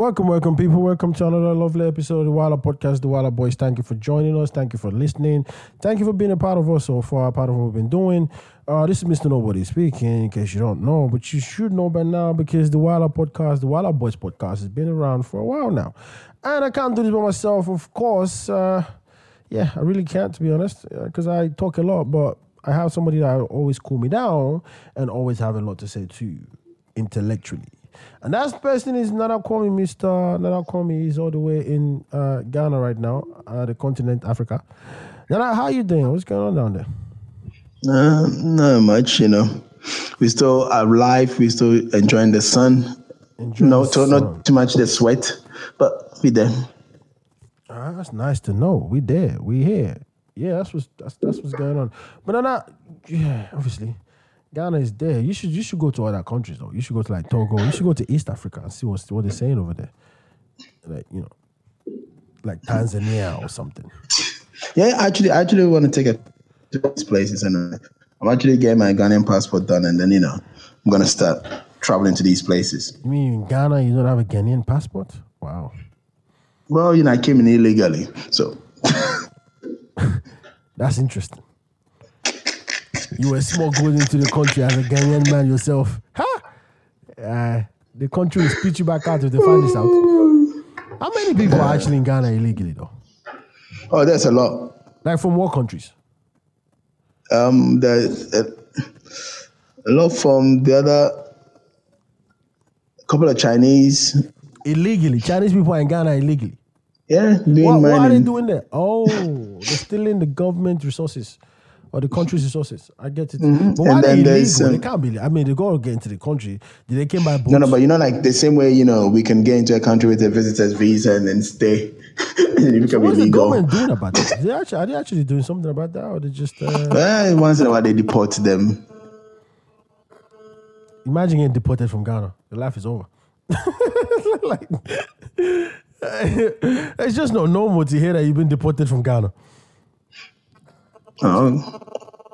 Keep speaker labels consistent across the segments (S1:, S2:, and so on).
S1: Welcome, welcome, people. Welcome to another lovely episode of the Walla Podcast, the Walla Boys. Thank you for joining us. Thank you for listening. Thank you for being a part of us so far, a part of what we've been doing. Uh, this is Mr. Nobody speaking, in case you don't know, but you should know by now because the Walla Podcast, the Walla Boys Podcast, has been around for a while now. And I can't do this by myself, of course. Uh, yeah, I really can't, to be honest, because I talk a lot, but I have somebody that always cool me down and always have a lot to say too, intellectually. And that person is Nana Kwame, Mr. Nana Kwame. He's all the way in uh, Ghana right now, uh, the continent Africa. Nana, how you doing? What's going on down there?
S2: Uh, not much, you know. We still are alive. We still enjoying the sun.
S1: Enjoying
S2: no,
S1: the sun.
S2: not too much the sweat, but we there.
S1: Ah, that's nice to know. We there. We here. Yeah, that's what's that's, that's what's going on. But Nana, yeah, obviously, Ghana is there. You should you should go to other countries though. You should go to like Togo. You should go to East Africa and see what's what they're saying over there. Like you know, like Tanzania or something.
S2: Yeah, actually, I actually want to take it to these places, and uh, I'm actually getting my Ghanaian passport done, and then you know, I'm gonna start traveling to these places.
S1: You mean in Ghana you don't have a Ghanaian passport? Wow.
S2: Well, you know, I came in illegally, so
S1: That's interesting. You were smuggled into the country as a Ghanaian man yourself. Huh? Uh, the country will spit you back out if they find this out. How many people are actually in Ghana illegally though?
S2: oh, that's a lot.
S1: Like from what countries?
S2: Um, the a, a lot from the other couple of Chinese.
S1: Illegally. Chinese people are in Ghana illegally.
S2: Yeah, doing
S1: What, what are they doing there? Oh, they're stealing the government resources or the country's resources. I get it. But why
S2: Mm-hmm. And then there's, um,
S1: they can't be. I mean, they got to get into the country. Did they came by boat?
S2: No, no, but you know, like the same way, you know, we can get into a country with a visitor's visa and then stay, and then it become
S1: What's the
S2: illegal.
S1: government doing about that? They actually, are they actually doing something about that, or they just uh,
S2: Well, once in a while they deport them.
S1: imagine getting deported from Ghana? Your life is over. like, it's just not normal to hear that you've been deported from Ghana.
S2: Oh,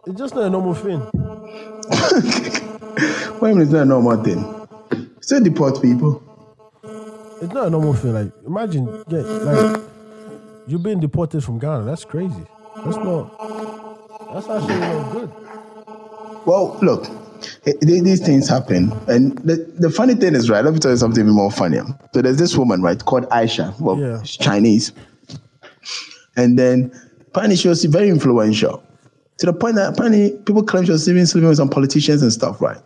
S1: It's just not a normal thing.
S2: a minute, it's not a normal thing. Still deport people.
S1: It's not a normal thing. Like, imagine, yeah, like, you've been deported from Ghana. That's crazy. That's not. That's actually not good.
S2: Well, look, it, th- these things happen, and the, the funny thing is, right? Let me tell you something even more funny. So there's this woman, right, called Aisha. Well,
S1: Yeah.
S2: she's Chinese, and then apparently she was very influential to the point that apparently people claim she was even sleeping with some politicians and stuff, right?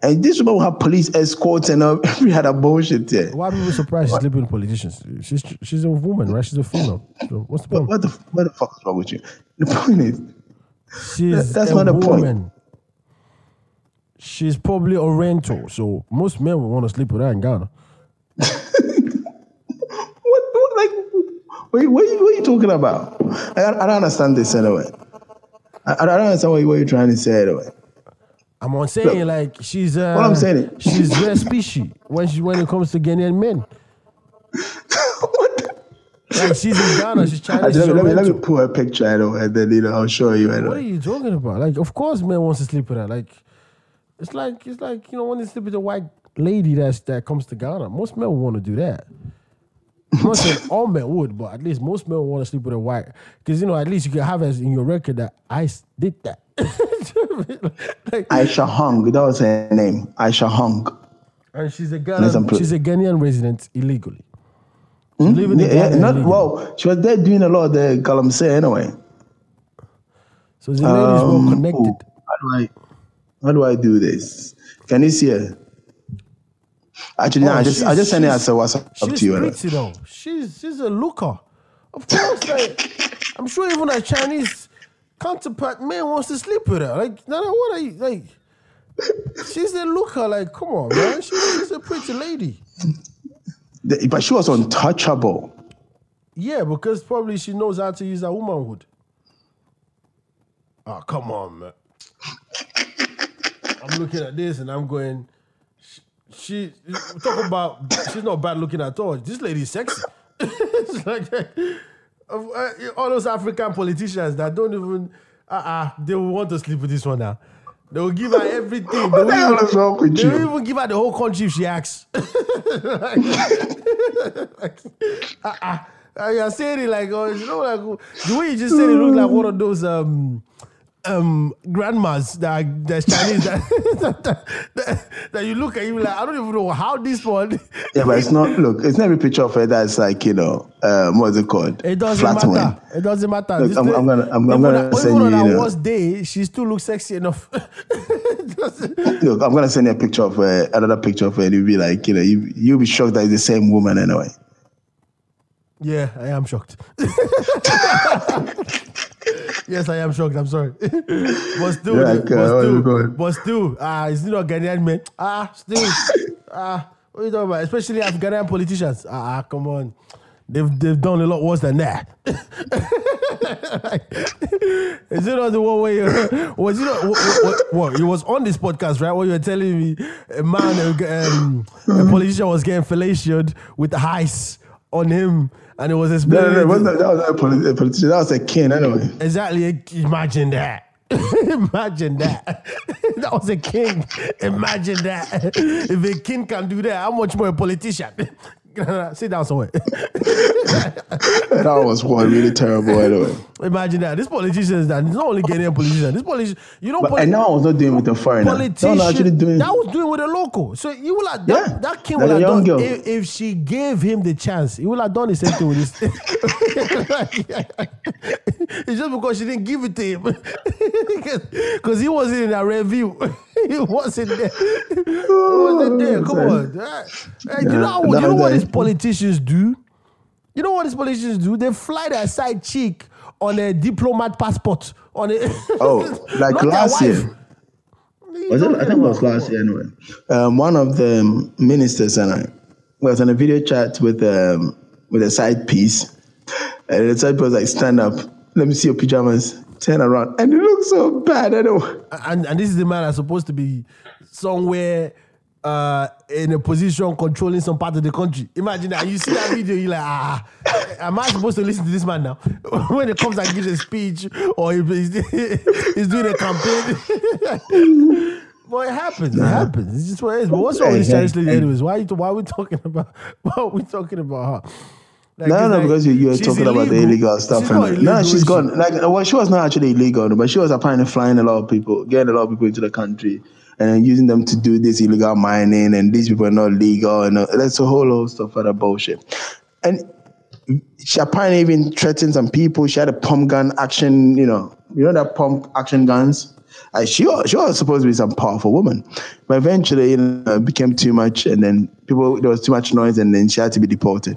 S2: And this woman will have police escorts and every other bullshit there.
S1: Why are people surprised she's sleeping with politicians? She's she's a woman, right? She's a female. So what's the problem?
S2: What the what the fuck is wrong with you? The point is,
S1: She's
S2: that's
S1: a
S2: not the point.
S1: woman. She's probably Oriental, so most men would want to sleep with her in Ghana.
S2: what, what like what, what, are you, what are you talking about? I, I don't understand this anyway. I, I don't understand what, you- what you're trying to say anyway.
S1: I'm on saying like she's uh,
S2: What I'm saying
S1: she's rare species when she when it comes to Ghanaian men. Like she's in Ghana, she's Chinese.
S2: Let, me, let, me, let me pull a picture anyway, and then you know, I'll show you
S1: What are you talking about? Like, of course, men wants to sleep with her. Like, it's like it's like you know when they sleep with a white lady that's that comes to Ghana. Most men want to do that. I'm not saying all men would, but at least most men want to sleep with a white because you know at least you can have as in your record that I did that. like,
S2: Aisha Huang, that was her name. Aisha Huang.
S1: and she's a Ghanaian, she's a Ghanaian resident illegally. She's living in
S2: Yeah, yeah, not,
S1: illegally.
S2: well, she was there doing a lot of the Galamsey anyway.
S1: So the lady is well
S2: Um,
S1: connected.
S2: how do I how do I do this? Can you see her? Actually, no,
S1: Oh,
S2: I just I just send it as a WhatsApp up to you anyway.
S1: pretty though. She's she's a looker. Of course, like I'm sure even a Chinese counterpart man wants to sleep with her. Like, no, no, what are you like? She's a looker. Like, come on, man. She's, she's a pretty lady.
S2: But she was untouchable.
S1: Yeah, because probably she knows how to use her womanhood. Oh, come on, man. I'm looking at this and I'm going. She, talk about she's not bad looking at all. This lady is sexy. it's like uh, all those African politicians that don't even uh uh they will want to sleep with this one now. They will give her everything. They will even,
S2: is wrong with
S1: they will even give her the whole country if she asks. uh-uh. Uh, you're saying it like, oh, you know, like the way you just said it looked like one of those um um grandmas that are, that's Chinese that, that, that, that you look at you like I don't even know how this one.
S2: Yeah, but it's not. Look, it's not every picture of her that's like you know, um, what's it called?
S1: It doesn't matter. It doesn't matter.
S2: Look, I'm- I'm gonna- I'm- I'm
S1: even
S2: gonna send
S1: even on
S2: you,
S1: her
S2: you know.
S1: worst day, she still looks sexy enough.
S2: Look, I'm gonna send you a picture of her, another picture of her, and you'll be like, you know, you you'll be shocked that it's the same woman anyway.
S1: Yeah, I am shocked. yes, I am shocked. I'm sorry, but still,
S2: Yeah, okay,
S1: but still,
S2: going?
S1: but still, ah, it's not Ghanaian men. Ah, still, ah, what are you talking about? Especially Ghanaian politicians. Ah, ah, come on. They've, they've done a lot worse than that. Is it not the one where you, was it not, what, what, what, it was on this podcast, right? Where you were telling me a man, um, a politician was getting fellatiated with ice on him, and it was
S2: No,
S1: explaining.
S2: no, no, it wasn't, that was not a, politi- a politician. That was a king anyway.
S1: Exactly. Imagine that. Imagine that. that was a king. Imagine that. If a king can do that, how much more a politician? Sit down somewhere.
S2: That was one really terrible anyway.
S1: Imagine that. This politician is that. It's not only Ghanaian politician. This politician, you know,
S2: But
S1: poli-
S2: and now I was not doing with the foreigner.
S1: politician.
S2: No, actually doing.
S1: That was doing with a local. So you will have that,
S2: Yeah,
S1: that will
S2: a
S1: have done
S2: girl.
S1: if, if she gave him the chance. He would have done the same thing with this. it's just because she didn't give it to him because he wasn't in a review. he wasn't there. He wasn't there. Come on. Uh, hey, you know, how- you know what these politicians do? You know what these politicians do? They fly their side chick on a diplomat passport. On a
S2: Oh, like last year. Was it? I think it was last year anyway. Um, one of the ministers and I was on a video chat with um, with a side piece, and the side piece was like, "Stand up, let me see your pajamas." Turn around, and it looks so bad. Anyway,
S1: and and this is the man that's supposed to be somewhere uh, in a position controlling some part of the country. Imagine that you see that video, you're like, ah, am I supposed to listen to this man now? when it comes and gives a speech or he- he's, he's doing a campaign. Well, it happens. It happens. It's just what it is. But what's wrong with this Chinese lady, anyways? Why are, you, why are we talking about? Why are we talking about her? Like,
S2: no, no,
S1: like,
S2: because you, you were talking about the
S1: illegal.
S2: illegal stuff.
S1: She's
S2: and- no, she's gone. Like, well, she was not actually illegal, but she was apparently flying a lot of people, getting a lot of people into the country, and then using them to do this illegal mining, and these people are not legal, and uh, that's a whole lot of stuff other bullshit. And she apparently even threatened some people. She had a pump gun action, you know, you know that pump action guns. Uh, she was, she was supposed to be some powerful woman, but eventually, you know, it became too much, and then people there was too much noise, and then she had to be deported.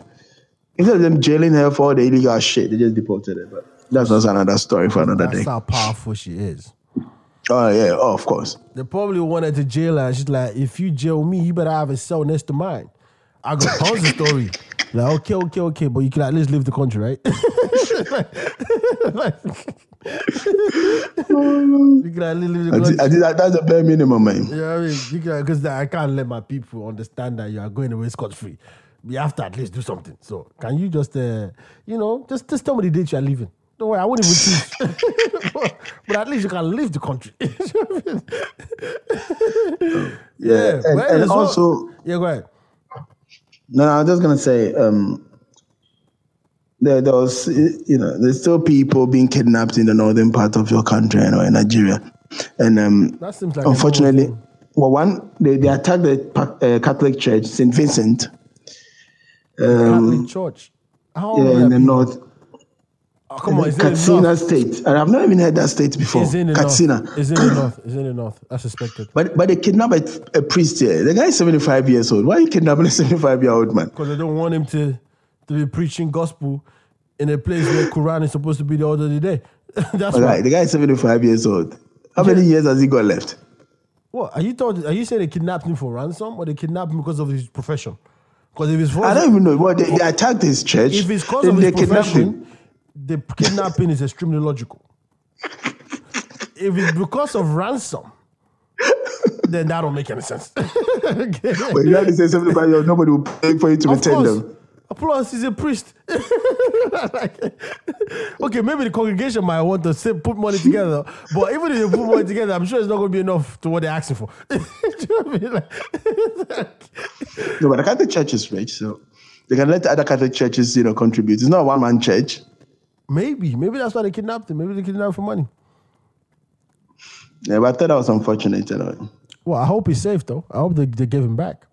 S2: Instead of them jailing her for all the illegal shit, they just deported her. But that's also another story for another
S1: That's
S2: day.
S1: That's how powerful she is.
S2: Oh yeah, oh, of course.
S1: They probably wanted to jail her. She's like, if you jail me, you better have a cell next to mine. I got tons of story. Like, okay, okay, okay, but you can at least leave the country, right? you can at least leave the
S2: I
S1: country.
S2: I thi- that- that's the bare minimum, man.
S1: You know I mean? Because I can't let my people understand that you are going away scot free. You have to at least do something. So can you just, uh, you know, just just tell me the date you are leaving. Don't worry, I won't even choose. but, but at least you can leave the country. yeah,
S2: and-
S1: but
S2: and
S1: well-
S2: also-
S1: yeah, go ahead.
S2: No, I was just gonna say, um, there, there was, you know, there's still people being kidnapped in the northern part of your country, you know, in Nigeria, and um,
S1: That seems like
S2: unfortunately, well, one they, they attacked the uh, Catholic Church, Saint Vincent, Um,
S1: Catholic Church. How
S2: yeah, in the
S1: people?
S2: north,
S1: Oh, come on, is
S2: Katsina? State, and I've not even heard that state before.
S1: Is in the
S2: Katsina,
S1: north. Is in the north. Is in the north. That's suspected.
S2: but but they kidnapped a, a priest here. The guy is 75 years old. Why are you kidnapping a 75 year old man?
S1: Because they don't want him to, to be preaching gospel in a place where Quran is supposed to be the order of the day. That's
S2: All
S1: why.
S2: the guy is 75 years old. How many years has he got left?
S1: What are you thought? Are you saying they kidnapped him for ransom, or they kidnapped him because of his profession? Because if it's for
S2: I don't even know. What they, they attacked his church.
S1: if it's because of his
S2: they kidnapped
S1: profession, the kidnapping is extremely logical. if it's because of ransom, then that don't make any sense.
S2: But you have to say 75 years old, nobody will pay for you to
S1: of
S2: return
S1: course,
S2: them.
S1: Plus, he's a priest. Like, okay, maybe the congregation might want to sit, put money together, but even if they put money together, I'm sure it's not going to be enough to what they're asking for. You know I mean? Like,
S2: No, but the Catholic Church is rich, so they can let the other Catholic churches, you know, contribute. It's not a one man church.
S1: maybe, maybe that's why they kidnapped him. Maybe they kidnapped him for money.
S2: Yeah, but I thought that was unfortunate. Know.
S1: Well, I hope he's safe though. I hope they, they give him back.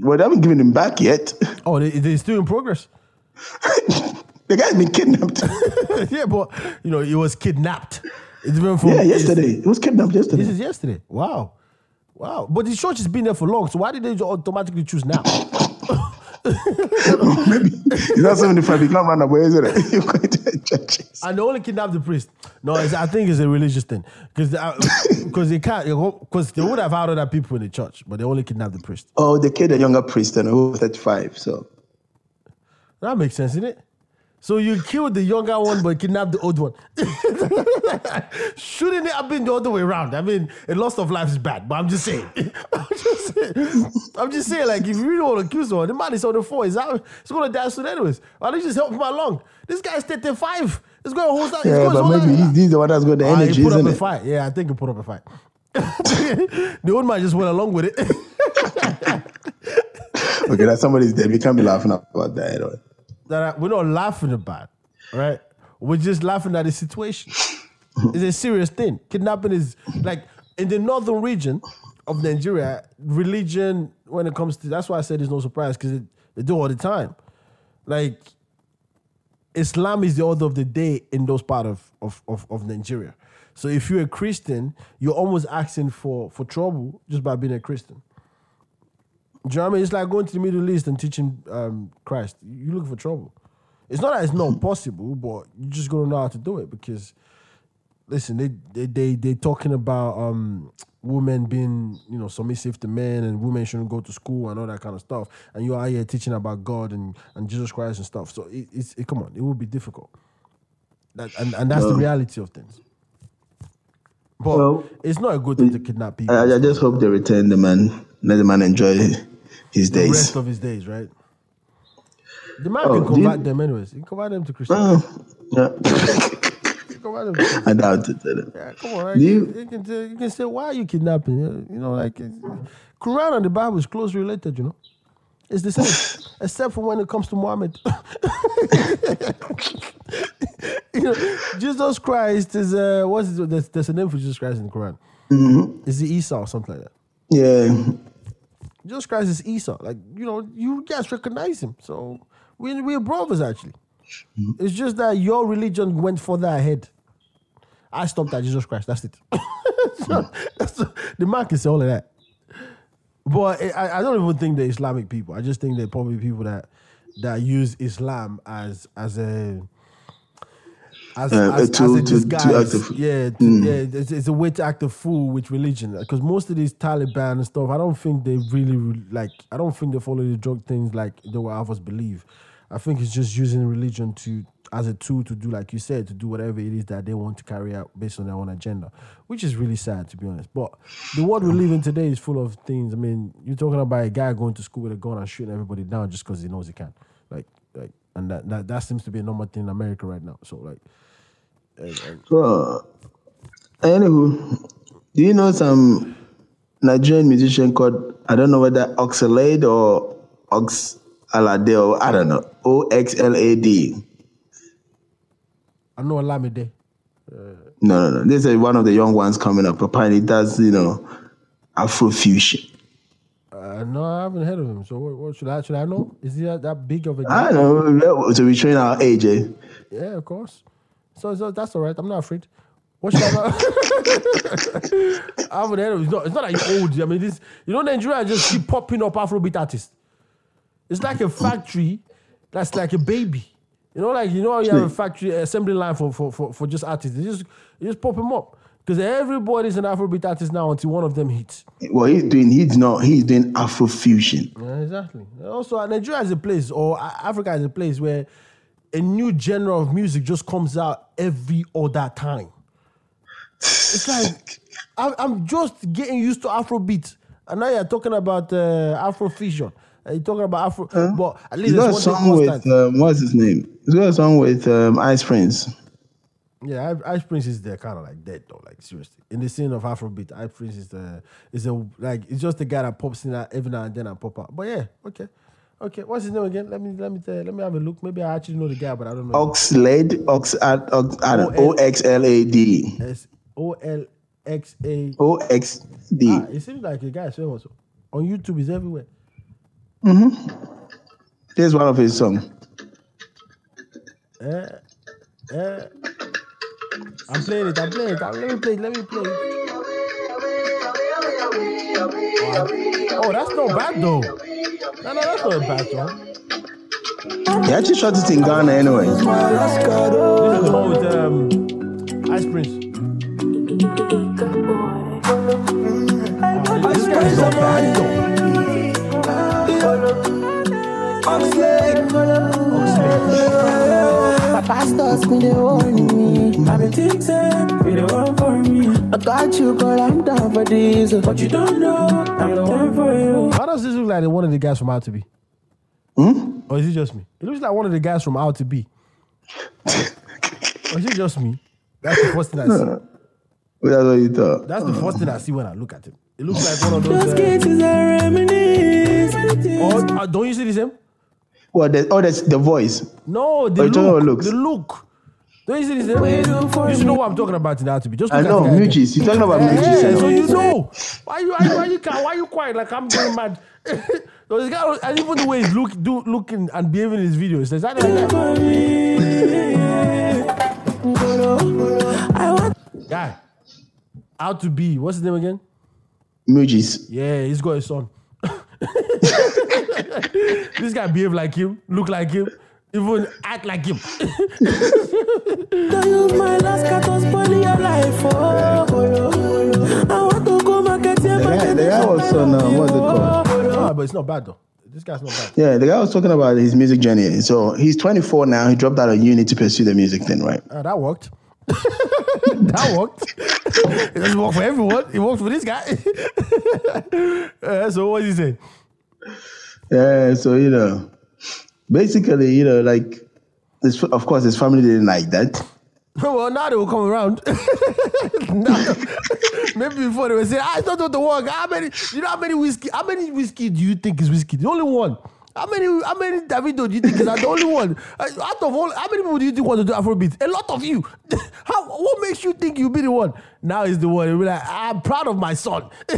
S2: Well, they haven't given him back yet.
S1: Oh, they, they're still in progress.
S2: the guy's been kidnapped.
S1: yeah, but you know, he was kidnapped. It's been from
S2: yeah, yesterday. It was kidnapped yesterday.
S1: This is yesterday. Wow. Wow. But the church has been there for long, so why did they automatically choose now?
S2: Maybe it's not 75. You can't run away, isn't it? You're going to churches.
S1: and they only kidnapped the priest. No, I think it's a religious thing. Because because uh, they can't, because they would have had other people in the church, but they only kidnapped the priest.
S2: Oh, they killed a younger priest and who was 35. So
S1: That makes sense, isn't it? So you killed the younger one, but kidnapped the old one. Shouldn't it have been the other way around? I mean, a loss of life is bad, but I'm just saying. I'm just saying. I'm just saying, like, if you really want to kill someone, the man is on the floor. He's out. He's going to die soon anyways. Why don't you just help him along? This guy's 35. He's going to hold that.
S2: yeah,
S1: going
S2: but maybe he's, he's the one that's got the
S1: Ah, he
S2: energy,
S1: put up
S2: isn't
S1: a
S2: it?
S1: fight. Yeah, I think he put up a fight. the old man just went along with it.
S2: Okay, that somebody's dead. We can't be laughing about that. Know?
S1: That I- we're not laughing about, right? We're just laughing at the situation. it's a serious thing. Kidnapping is like in the northern region of Nigeria, religion, when it comes to that's why I said it's no surprise because they do all the time. Like Islam is the order of the day in those part of, of, of, of Nigeria. So if you're a Christian, you're almost asking for, for trouble just by being a Christian. Do you know what I mean? It's like going to the Middle East and teaching um, Christ. You look for trouble. It's not that it's not possible, but you just gotta know how to do it because listen, they they they they talking about um women being, you know, submissive to men and women shouldn't go to school and all that kind of stuff. And you're out here teaching about God and, and Jesus Christ and stuff. So it, it's it, come on, it will be difficult. That, and, and that's the reality of things. But
S2: Well,
S1: it's not a good thing to kidnap people.
S2: I, I just hope they return the man. Let the man enjoy his
S1: the
S2: days.
S1: rest of his days, right? The man
S2: Oh,
S1: can
S2: do you-
S1: convert them anyways. He can convert them to Christianity.
S2: Oh, yeah.
S1: He can convert them to
S2: I doubt it. you.
S1: Yeah, come on. Right? You,
S2: you-
S1: can tell, you can say why are you kidnapping? You know, like Quran and the Bible is closely related. You know, it's the same, except for when it comes to Muhammad. you know, Jesus Christ is uh, what's it, there's, there's a name for Jesus Christ in the Quran. Is it Esau or something like that?
S2: Yeah.
S1: Jesus Christ is Esau. Like, you know, you guys recognize him. So we, we're brothers, actually. Mm-hmm. It's just that your religion went further ahead. I stopped at Jesus Christ. That's it. so, that's the can say all of that. But I, I don't even think they're Islamic people. I just think they're probably people that that use Islam as as a as,
S2: Uh,
S1: as,
S2: a tool
S1: as a
S2: to- to
S1: disguise.
S2: act a-
S1: yeah, to, yeah, it's, it's a way to act a fool with religion. Because most of these Taliban and stuff, I don't think they really like. I don't think they follow the drug things like the way others believe. I think it's just using religion to as a tool to do, like you said, to do whatever it is that they want to carry out based on their own agenda, which is really sad to be honest. But the world we live in today is full of things. I mean, you're talking about a guy going to school with a gun and shooting everybody down just because he knows he can, like, like, and that, that that seems to be a normal thing in America right now. So like.
S2: So, anywho, do you know some Nigerian musician called, I don't know whether Oxalade or Oxalade or I don't know, O X L A D.
S1: I know Olamide.
S2: No, no, no. This is one of the young ones coming up. Apparently, does you know, Afrofusion.
S1: Uh, no, I haven't heard of him. So what, what should I should I know? Is he that, that big of a guy?
S2: I know. So we train our age, eh?
S1: Yeah, of course. So, so that's all right. I'm not afraid. What should I know? I haven't heard. It's not, it's not like you're old. I mean, this you know Nigeria just keep popping up Afrobeat artists. It's like a factory that's like a baby. You know, like you know, how you have a factory assembly line for for for, for just artists. They just you just pop them up because everybody's an Afrobeat artist now until one of them hits.
S2: Well, he's doing, he's not, he's doing Afrofusion.
S1: Yeah, exactly. Also, Nigeria is a place, or Africa is a place where a new genre of music just comes out every other time. It's like I, I'm just getting used to Afrobeat, and now you're talking about uh, Afrofusion. Uh, you talking about Afro, but at least
S2: a
S1: there's one
S2: song with um, what's his name? He's got a song with um, Ice Prince.
S1: Yeah, Ice Prince is there, kind of like dead though. Like seriously, in the scene of Afrobeat, Ice Prince is the is a like it's just the guy that pops in that every now and then and pop out. But yeah, okay, okay. What's his name again? Let me let me tell you, let me have a look. Maybe I actually know the guy, but I don't know.
S2: Oxlade, Ox, uh, Ox, I don't know,
S1: O-
S2: X L A D.
S1: S O L X A.
S2: O X D.
S1: Ah, it seems like a guy is famous on YouTube. Is everywhere. Hmm.
S2: Here's one of his songs.
S1: Eh, eh. I'm playing it. I'm playing it. I'm- let me play it. Let me play it. Oh, that's not bad though. No, no, that's not a bad song.
S2: He actually shot it in Ghana anyway.
S1: This is the one with um, Ice Prince. Oh, this guy is not bad though. Oxlade.
S3: My pastors me they warn me.
S4: I've been thinking, be the one for me.
S3: I got you, girl. I'm down for this.
S4: But you don't know, I'm the one for you.
S1: Why does this look like one of the guys from Out to Be?
S2: Hmm?
S1: Or is it just me? It looks like one of the guys from Out to Be. or is it just me? That's the first thing I see.
S2: That's what you thought.
S1: That's the first thing I see when I look at it. It looks like one of those.
S4: Those
S1: Uh,
S4: cases are reminisce.
S1: or, uh, don't you see the same?
S2: Well, The, oh, that's the voice.
S1: No, the
S2: Oh, you
S1: look. The look. Don't you see the same?
S4: Wait
S1: You should know what I'm talking about in Out to Be. Just
S2: I know,
S1: at the guy again.
S2: Mujis. You're talking about
S1: Yeah,
S2: Mujis. I
S1: so you know. Why you why you why you, why you quiet like I'm going mad? so this guy and even the way he's look do looking and behaving in his videos, is that like that? Guy? Out to be what's his name again?
S2: Mujis.
S1: Yeah, he's got a son. this guy behave like him, look like him, even act like him.
S4: to my last cat to spoil your life. Oh, I want to go market your
S2: The guy, the guy was on, um, what's it called?
S1: Ah, but it's not bad though. This guy's not bad.
S2: Yeah, the guy was talking about his music journey. So he's 24 now. He dropped out of uni to pursue the music thing, right?
S1: Ah, that worked. that worked. it doesn't work for everyone. It worked for this guy. Uh, so what is he saying?
S2: Yeah, so you know, basically, you know, like, this, of course, his family didn't like that.
S1: well, now they will come around. Maybe before they were saying, ah, I don't want to work." How many? You know how many Wizkid? How many Wizkid do you think is Wizkid? The only one. How many? How many Davido do you think is the only one? Uh, Out of all, how many people do you think want to do Afrobeat? A lot of you. How? What makes you think you'll be the one? Now is the one. You'll be like, I'm proud of my son.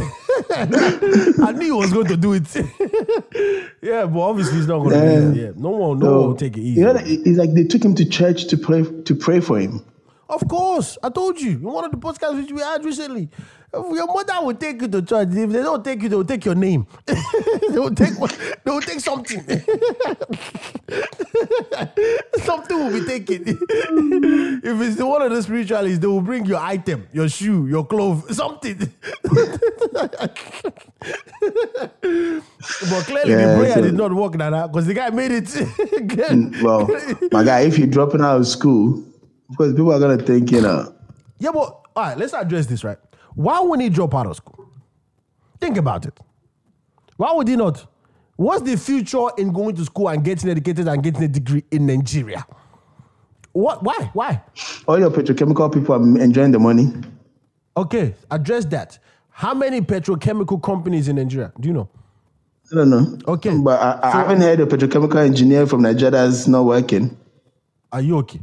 S1: I knew he was going to do it. yeah, but obviously he's not going to do it. Yeah, no one, no
S2: So,
S1: one will take it easy.
S2: You know, it's like they took him to church to pray to pray for him.
S1: Of course, I told you in one of the podcasts which we had recently. Your mother will take you to church. If they don't take you, they will take your name. they will take they will take something. something will be taken. if it's the one of the spiritualists, they will bring your item, your shoe, your clothes, something. but clearly the
S2: Yeah,
S1: prayer
S2: so-
S1: did not work, Nana, because the guy made it.
S2: Mm, well, my guy, if you're dropping out of school, because people are gonna think, you know,
S1: Yeah, but all right, let's address this right. Why would he drop out of school? Think about it. Why would he not? What's the future in going to school and getting educated and getting a degree in Nigeria? What? Why? Why?
S2: all your petrochemical people are enjoying the money.
S1: Okay, address that. How many petrochemical companies in Nigeria? Do you know?
S2: I don't know.
S1: Okay.
S2: But I, I
S1: So-
S2: haven't heard a petrochemical engineer from Nigeria that's not working.
S1: Are you okay?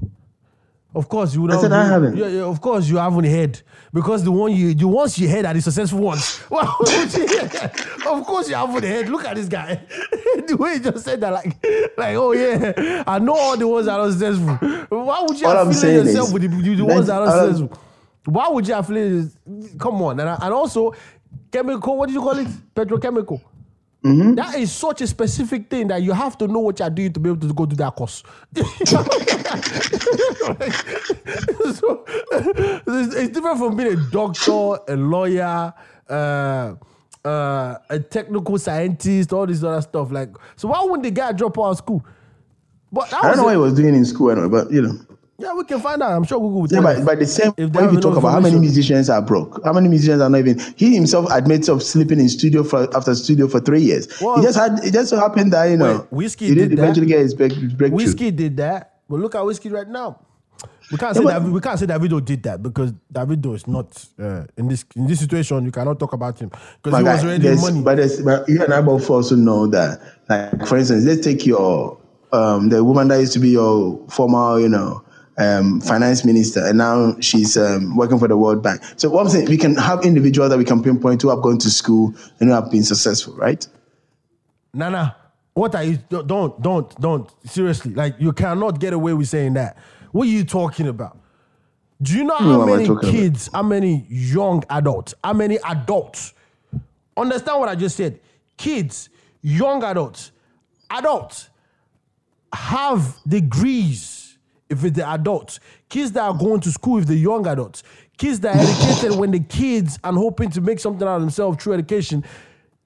S1: Of course you would.
S2: I said I
S1: you-
S2: haven't.
S1: Yeah, yeah, of course you haven't heard because the one you, the ones you heard are the successful ones. Well, of course you haven't heard. Look at this guy. the way he just said that, like, like, oh yeah, I know all the ones that are successful. Why would you
S2: All
S1: affiliate
S2: saying
S1: yourself
S2: is-
S1: with the, the, the ones that are successful? Why would you affiliate? Come on, and, and also chemical. What did you call it? Petrochemical.
S2: Mm-hmm.
S1: That is such a specific thing that you have to know what you're doing to be able to go do that course. so, it's, different from being a doctor, a lawyer, uh, uh, a technical scientist, all this other stuff. Like, so why wouldn't the guy drop out of school? But
S2: I don't know what
S1: a-
S2: he was doing in school anyway, but you know.
S1: Yeah, we can find out. I'm sure Google will
S2: Yeah,
S1: tell
S2: but,
S1: us.
S2: but the same
S1: If
S2: when you talk about how many musicians are broke, how many musicians are not even he himself admits of sleeping in studio for after studio for three years.
S1: Well-
S2: he just had it just so happened that you know
S1: Wait, Wizkid
S2: he did,
S1: did that.
S2: eventually get his break, breakthrough.
S1: Wizkid did that, but look at Wizkid right now. We can't say
S2: Yeah, but-
S1: that we can't say Davido did that because Davido is not uh, in this in this situation. You cannot talk about him because he was already money.
S2: But, but you and I both also know that, like for instance, let's take your um, the woman that used to be your former, you know, um, finance minister, and now she's um, working for the World Bank. So what I'm saying, we can have individuals that we can pinpoint who have gone to school and who have been successful, right?
S1: Nana, what are you? Don't, don't, don't. Seriously, like you cannot get away with saying that. What are you talking about? Do you know how
S2: What
S1: many
S2: talking about?
S1: kids, how many young adults, how many adults? Understand what I just said? Kids, young adults, adults have degrees if it's the adults. Kids that are going to school if the young adults. Kids that are educated when the kids and hoping to make something out of themselves through education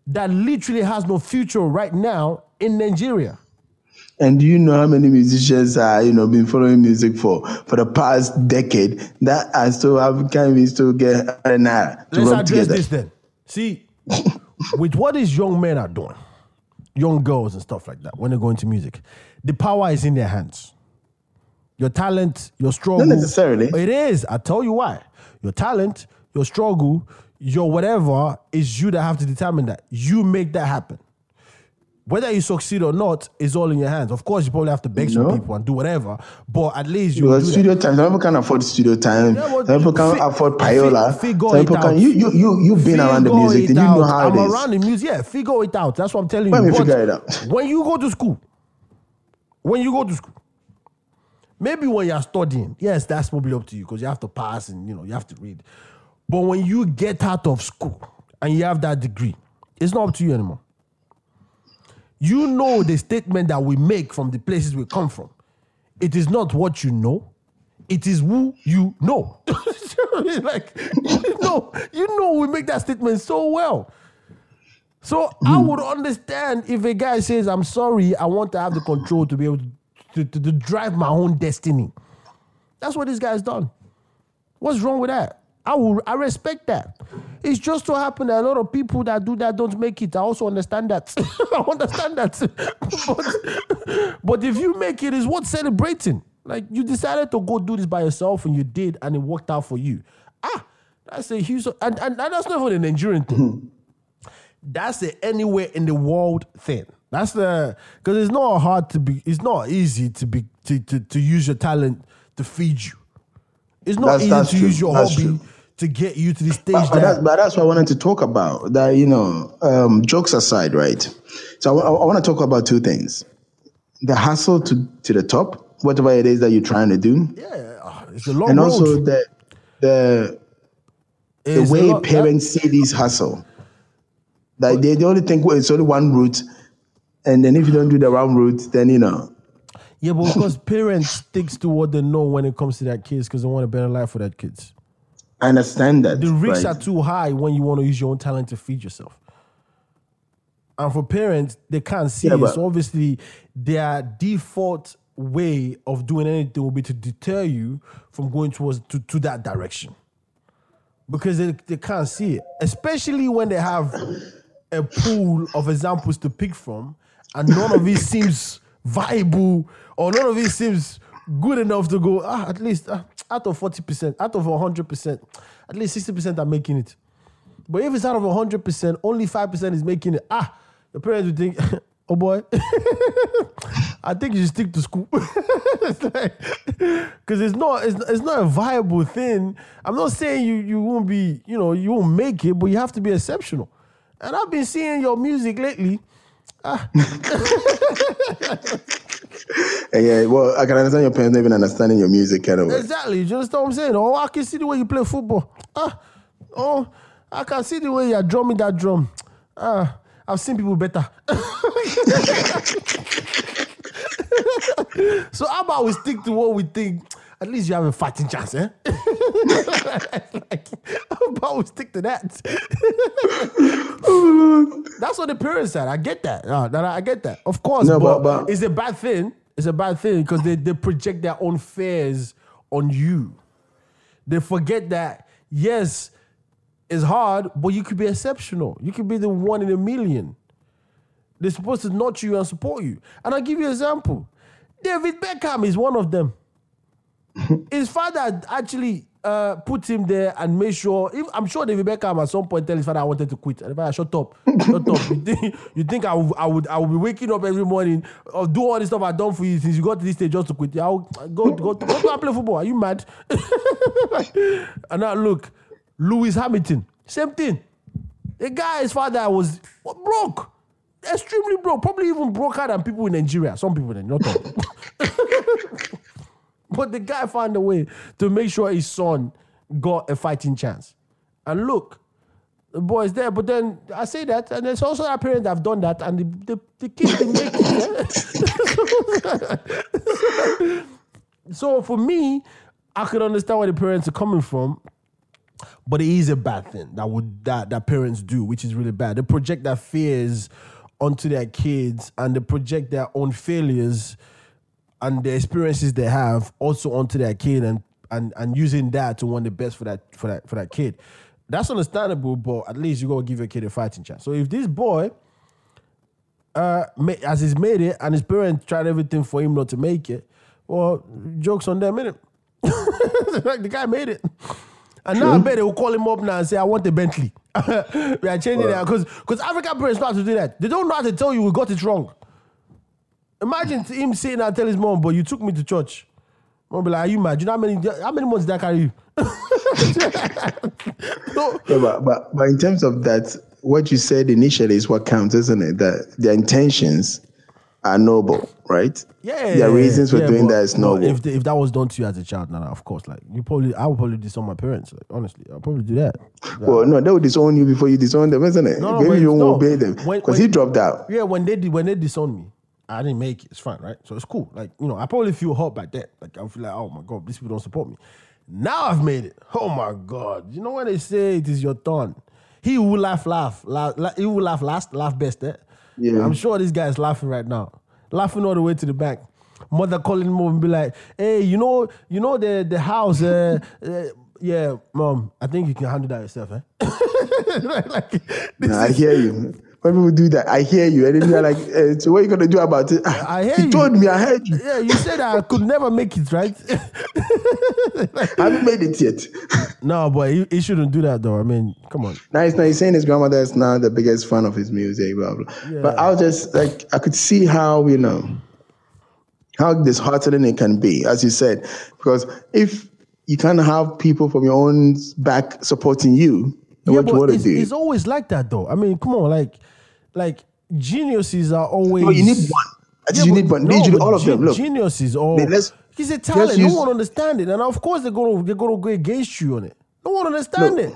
S1: that literally has no future right now in Nigeria.
S2: And do you know how many musicians are, you know, been following music for for the past decade that are still have can't even still get an naira to
S1: Let's address
S2: together?
S1: this then. See, with what these young men are doing, young girls and stuff like that, when they go into music, the power is in their hands. Your talent, your struggle.
S2: Not necessarily.
S1: It is. I tell you why. Your talent, your struggle, your whatever is you that have to determine that. You make that happen. Whether you succeed or not is all in your hands. Of course, you probably have to beg some people and do whatever, but at least you
S2: Because
S1: do that.
S2: studio time, some people can afford studio time.
S1: Yeah,
S2: some people can
S1: fi-
S2: afford
S1: fi-
S2: payola.
S1: figure
S2: some people can. You you you you've been around the music. you know how
S1: I'm
S2: it is?
S1: around the music. Yeah, figure it out. That's what I'm telling
S2: Let
S1: you.
S2: me
S1: But
S2: figure it out.
S1: When you go to school, when you go to school, maybe when you're studying, yes, that's probably up to you because you have to pass and you know you have to read. But when you get out of school and you have that degree, it's not up to you anymore. You know the statement that we make from the places we come from. It is not what you know, it is who you know. like, you know, you know, we make that statement so well. So I would understand if a guy says, I'm sorry, I want to have the control to be able to, to, to, to drive my own destiny. That's what this guy's done. What's wrong with that? I will I respect that. It's just so happen that a lot of people that do that don't make it. I also understand that. I understand that. but, but if you make it, it's worth celebrating. Like you decided to go do this by yourself and you did, and it worked out for you. Ah, that's a huge and, and, and that's not even a Nigerian thing. that's the anywhere in the world thing. That's the because it's not hard to be. It's not easy to be to, to, to use your talent to feed you. It's not
S2: That's-
S1: easy
S2: that's
S1: to
S2: true.
S1: use your
S2: That's
S1: hobby
S2: true.
S1: to get you to the stage
S2: But, but,
S1: that.
S2: that, but that's what I wanted to talk about. That you know, um, jokes aside, right? So I, want to talk about two things: the hustle to to the top, whatever it is that you're trying to do,
S1: yeah, ah, it's a long
S2: and
S1: road.
S2: also the the the way
S1: lot-
S2: parents see this hustle. That they, they only think well, it's only one route, and then if you don't do the one route, then you know.
S1: Yeah, but because parents sticks to what they know when it comes to their kids because they want a better life for their kids.
S2: I understand that.
S1: The risks
S2: right?
S1: are too high when you want to use your own talent to feed yourself. And for parents, they can't see
S2: Yeah,
S1: it. So obviously, their default way of doing anything will be to deter you from going towards to, to that direction. Because they, they can't see it. Especially when they have a pool of examples to pick from, and none of it seems viable or none of it seems good enough to go, ah, at least ah, out of 40%, out of 100%, at least 60% are making it. But if it's out of 100%, only 5% is making it. Ah, the parents would think, oh boy, I think you should stick to school. Because it's not, it's, it's not a viable thing. I'm not saying you, you won't be, you know, you won't make it, but you have to be exceptional. And I've been seeing your music lately.
S2: Yeah, well, I can understand your parents not even understanding your music anyway.
S1: Exactly. You understand what I'm saying? Oh, I can see the way you play football. Ah, oh, I can see the way you're drumming that drum. Ah, I've seen people better. so how about we stick to what we think? At least you have a fighting chance, eh? like, about we stick to that? That's what the parents said. I get that. Uh, that- I get that. Of course,
S2: No,
S1: but,
S2: but- but-
S1: it's a bad thing. It's a bad thing because they, they project their own fears on you. They forget that yes, it's hard, but you could be exceptional. You could be the one in a million. They're supposed to nurture you and support you. And I'll give you an example. David Beckham is one of them. His father actually uh, put him there and made sure. If, I'm sure David Beckham at some point tell his father I wanted to quit. And the father, shut up, shut up. You think, you think I, would, I would I would be waking up every morning or do all this stuff I've done for you since you got to this stage just to quit? I'll go go go, go and play football. Are you mad? and now look, Lewis Hamilton, same thing. The guy's father was broke, extremely broke, probably even broker than people in Nigeria. Some people, not all. But the guy found a way to make sure his son got a fighting chance. And look, the boy's there. But then I say that, and there's also a parent that have done that, and the, the, the kid didn't make it. Eh? so for me, I could understand where the parents are coming from. But it is a bad thing that would that, that parents do, which is really bad. They project their fears onto their kids and they project their own failures and the experiences they have also onto their kid and and and using that to want the best for that for that for that kid. That's understandable, but at least you gotta give your kid a fighting chance. So if this boy uh as he's made it and his parents tried everything for him not to make it, well, jokes on them, innit? like the guy made it. And now I bet they will call him up now and say, I want a Bentley. we are changing that because because African parents know how to do that. They don't know how to tell you we got it wrong. Imagine him sitting and tell his mom, but you took me to church. Mom be like, are you mad? You know how many how many months did I carry you? no.
S2: Yeah, but, but but in terms of that, what you said initially is what counts, isn't it? That the intentions are noble, right?
S1: Yeah,
S2: Their reasons for
S1: yeah,
S2: doing
S1: but-
S2: that is noble.
S1: If the, if that was done to you as a child, now of course, like you probably, I would probably disown my parents. Like honestly, I'll probably do that.
S2: well, no, they would disown you before you disown them, isn't it?
S1: No, no,
S2: Maybe you won't
S1: no.
S2: obey them because he dropped out.
S1: Yeah, when they when they disowned me, I didn't make it. It's fine, right? So it's cool. Like you know, I probably feel hurt by that. Like I feel like, oh my god, these people don't support me. Now I've made it. Oh my god, you know when they say it is your turn. He will laugh, laugh, laugh. la- He will laugh last, laugh best. Eh?
S2: Yeah.
S1: I'm sure this guy is laughing right now, laughing all the way to the back. Mother calling him over and be like, "Hey, you know, you know the the house. Uh, uh, yeah, mom, I think you can handle that yourself, eh?" like, this
S2: No, I hear you. When people do that, I hear you, and then you're like, eh, "So what are you gonna do about it?"
S1: I hear
S2: he
S1: you.
S2: told me, I heard you.
S1: Yeah, you said I could never make it, right?
S2: I haven't made it yet.
S1: no, but he, he shouldn't do that, though. I mean, come on.
S2: Now he's, now he's saying his grandmother is now the biggest fan of his music, blah blah. But I was just like, I could see how you know how disheartening it can be, as you said, because if you can't have people from your own back supporting you, what want to
S1: it's, it's always like that, though. I mean, come on, like, like geniuses are always.
S2: No, you need one.
S1: Yeah,
S2: you
S1: but-
S2: need one.
S1: no,
S2: need all of them. Look,
S1: geniuses. Or he's a talent.
S2: use-
S1: no one understand it, and of course they're gonna they're gonna go against you on it. No one understand
S2: Look.
S1: it.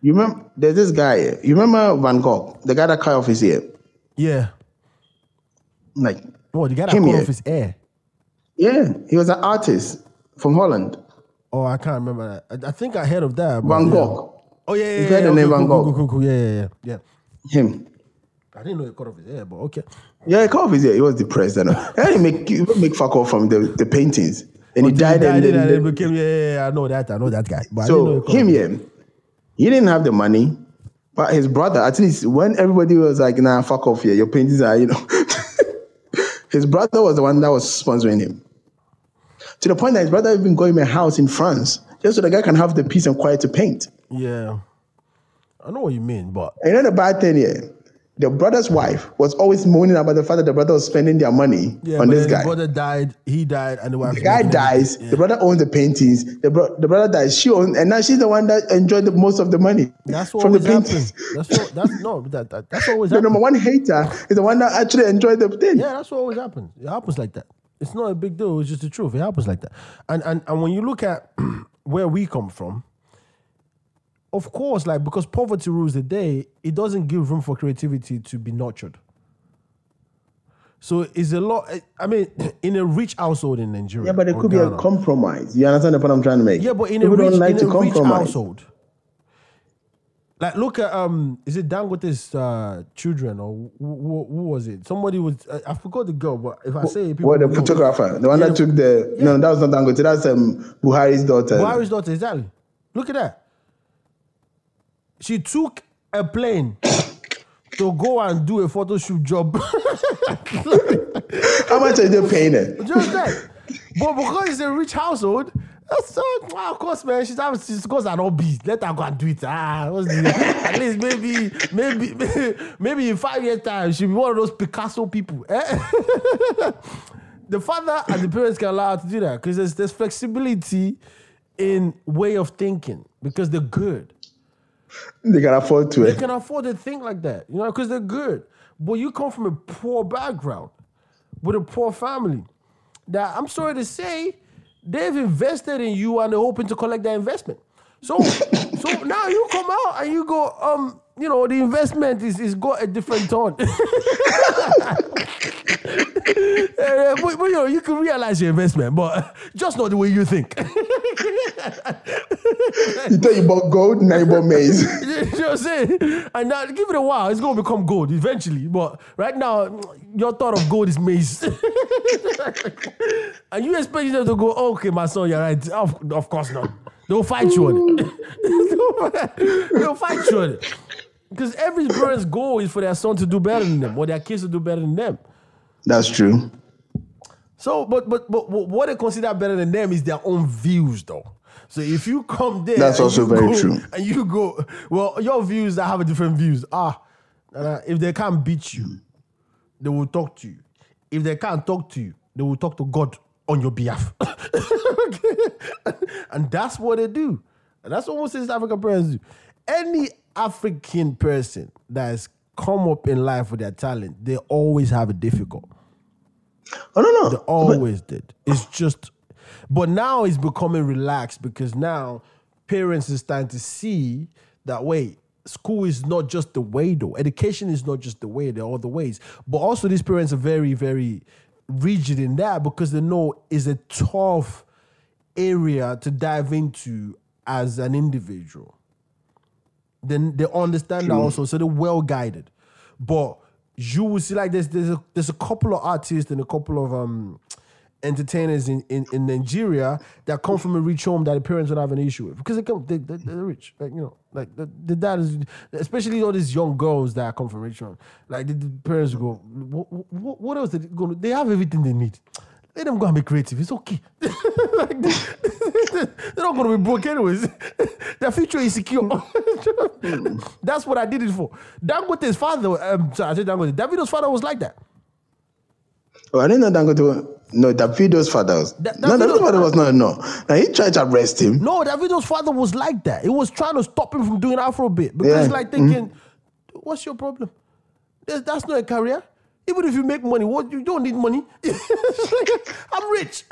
S2: you remember there's this guy. You remember Van Gogh, the guy that cut off his ear?
S1: Yeah.
S2: Like,
S1: Oh, the guy that cut
S2: yeah.
S1: off his ear?
S2: yeah, he was an artist from Holland.
S1: Oh, I can't remember that. I, I think I heard of that.
S2: Van
S1: yeah.
S2: Gogh,
S1: Oh yeah, yeah,
S2: You've
S1: yeah.
S2: the name Van Gogh?
S1: cool, cool, cool. Yeah, yeah, yeah, yeah.
S2: him.
S1: I didn't know he cut off his hair, but okay.
S2: Yeah, he cut off his ear. He was depressed. And and he make he make fuck off from the, the paintings, and he died. and
S1: He
S2: then-
S1: died and it became, yeah, yeah, I know that. I know that guy. But I didn't know
S2: so him, yeah, he didn't have the money, but his brother, at least when everybody was like, "Nah, fuck off here, your paintings are," you know, his brother was the one that was sponsoring him. To the point that his brother even got him a house in France just so the guy can have the peace and quiet to paint.
S1: Yeah. I know what you mean, but
S2: And you know the bad thing here? The brother's wife was always moaning about the fact that the brother was spending their money
S1: yeah,
S2: on this guy.
S1: the brother died, he died, and the wife.
S2: the guy dies. The brother owns the paintings. The, bro- the brother dies. She owns, and now she's the one that enjoyed the most of the money
S1: That's what
S2: from the
S1: happens.
S2: paintings.
S1: That's what, that's no, that, that that's what always
S2: The number one hater is the one that actually enjoyed the thing.
S1: Yeah, that's what always happens. It happens like that. It's not a big deal. It's just the truth. It happens like that. And and and when you look at where we come from, of course, like because poverty rules the day, it doesn't give room for creativity to be nurtured. So it's a lot. I mean, in a rich household in Nigeria,
S2: Yeah, but it could be a compromise. You understand the point I'm trying to make?
S1: Yeah, but in a rich,
S2: like
S1: in a rich household, Like, look at um, is it Dangote's uh, children or who, who, who was it? Somebody was I, I forgot the girl, but if I say it, people
S2: What the
S1: know.
S2: photographer, the one
S1: Yeah,
S2: that took the no, that was not Dangote. That's um Buhari's daughter.
S1: Buhari's daughter, exactly. Look at that. She took a plane to go and do a photo shoot job.
S2: How much are they paying her?
S1: Just that. But because it's a rich household, so, well, of course, man. She's having, she's got an hobby. Let her go and do it. Ah, what's the, at least maybe, maybe, maybe, maybe in five years' time, she'll be one of those Picasso people. eh? the father and the parents can allow her to do that because there's, there's flexibility in way of thinking because they're good.
S2: They can afford to
S1: They
S2: it.
S1: can afford to think like that, you know, because they're good. But you come from a poor background with a poor family. That I'm sorry to say, they've invested in you and they're hoping to collect their investment. So, so now you come out and you go, um, you know, the investment is is got a different tone. Eh, but, but, you know, you can realize your investment, but just not the way you think.
S2: You thought you bought gold, now you bought maize.
S1: you know what I'm saying? And now, give it a while, it's gonna become gold eventually. But right now, your thought of gold is maize. and you expect them to go, okay, my son, you're right. Of, of course not. They'll fight you on it. They'll fight you on it. Because every parent's goal is for their son to do better than them, or their kids to do better than them.
S2: That's true.
S1: So, but but but what they consider better than them is their own views, though. So if you come there,
S2: That's also very
S1: go-
S2: true.
S1: And you go, well, your views that have a different views. Ah, if they can't beat you, they will talk to you. If they can't talk to you, they will talk to God on your behalf. and that's what they do. And that's what most African parents do. Any African person that has come up in life with their talent, they always have it difficult.
S2: Oh no,
S1: They
S2: no.
S1: always did. It's just, but now it's becoming relaxed because now parents are starting to see that wait, school is not just the way though. Education is not just the way. There are other ways. But also these parents are very, very rigid in that because they know it's a tough area to dive into as an individual then they understand that also, so they're well guided. But you will see like there's there's a, there's a couple of artists and a couple of um entertainers in, in, in Nigeria that come from a rich home that the parents don't have an issue with. Because they come they, they, they're rich. Like you know like the, the dad is especially all these young girls that come from rich home. Like the, the parents go what, what, what else they going they have everything they need. Let them go and be creative. It's okay. Like, they, they're not going to be broke anyways. Their future is secure. That's what I did it for. Dangote's father um, sorry I said Dangote. Davido's father was like that
S2: Oh, I didn't know Dangote. No, Davido's father was.
S1: Da-
S2: no,
S1: Davido-
S2: Davido's father was not. No. Now he tried to arrest him.
S1: No, Davido's father was like that. He was trying to stop him from doing Afrobeat because
S2: Yeah.
S1: like thinking, mm-hmm. what's your problem? That's, that's not a career. Even if you make money, what you don't need money. I'm rich.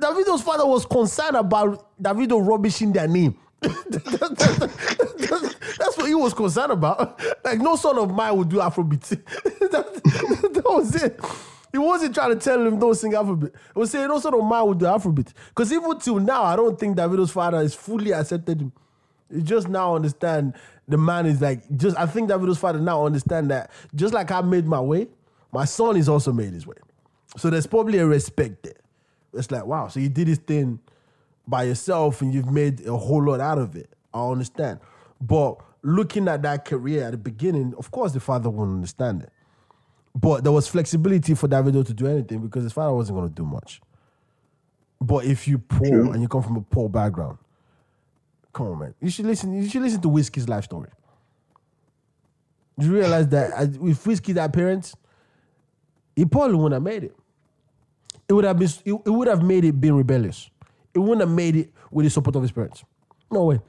S1: Davido's father was concerned about Davido rubbishing their name. That's what he was concerned about. Like no son of mine would do Afrobeat. that, that was it. He wasn't trying to tell him don't sing Afrobeat. He was saying no son of mine would do Afrobeat. Because even till now, I don't think Davido's father has fully accepted him. He just now understand the man is like just. I think Davido's father now understand that just like I made my way, my son is also made his way. So there's probably a respect there. It's like wow, so you did this thing by yourself and you've made a whole lot out of it. I understand, but looking at that career at the beginning, of course the father wouldn't understand it. But there was flexibility for Davido to do anything because his father wasn't going to do much. But if you poor and you come from a poor background, come on, man, you should listen. You should listen to Wizkid's life story. You realize that uh, if Wizkid had parents, he probably wouldn't have made it. It would have been. It, it would have made it being rebellious. It wouldn't have made it with the support of his parents. No way.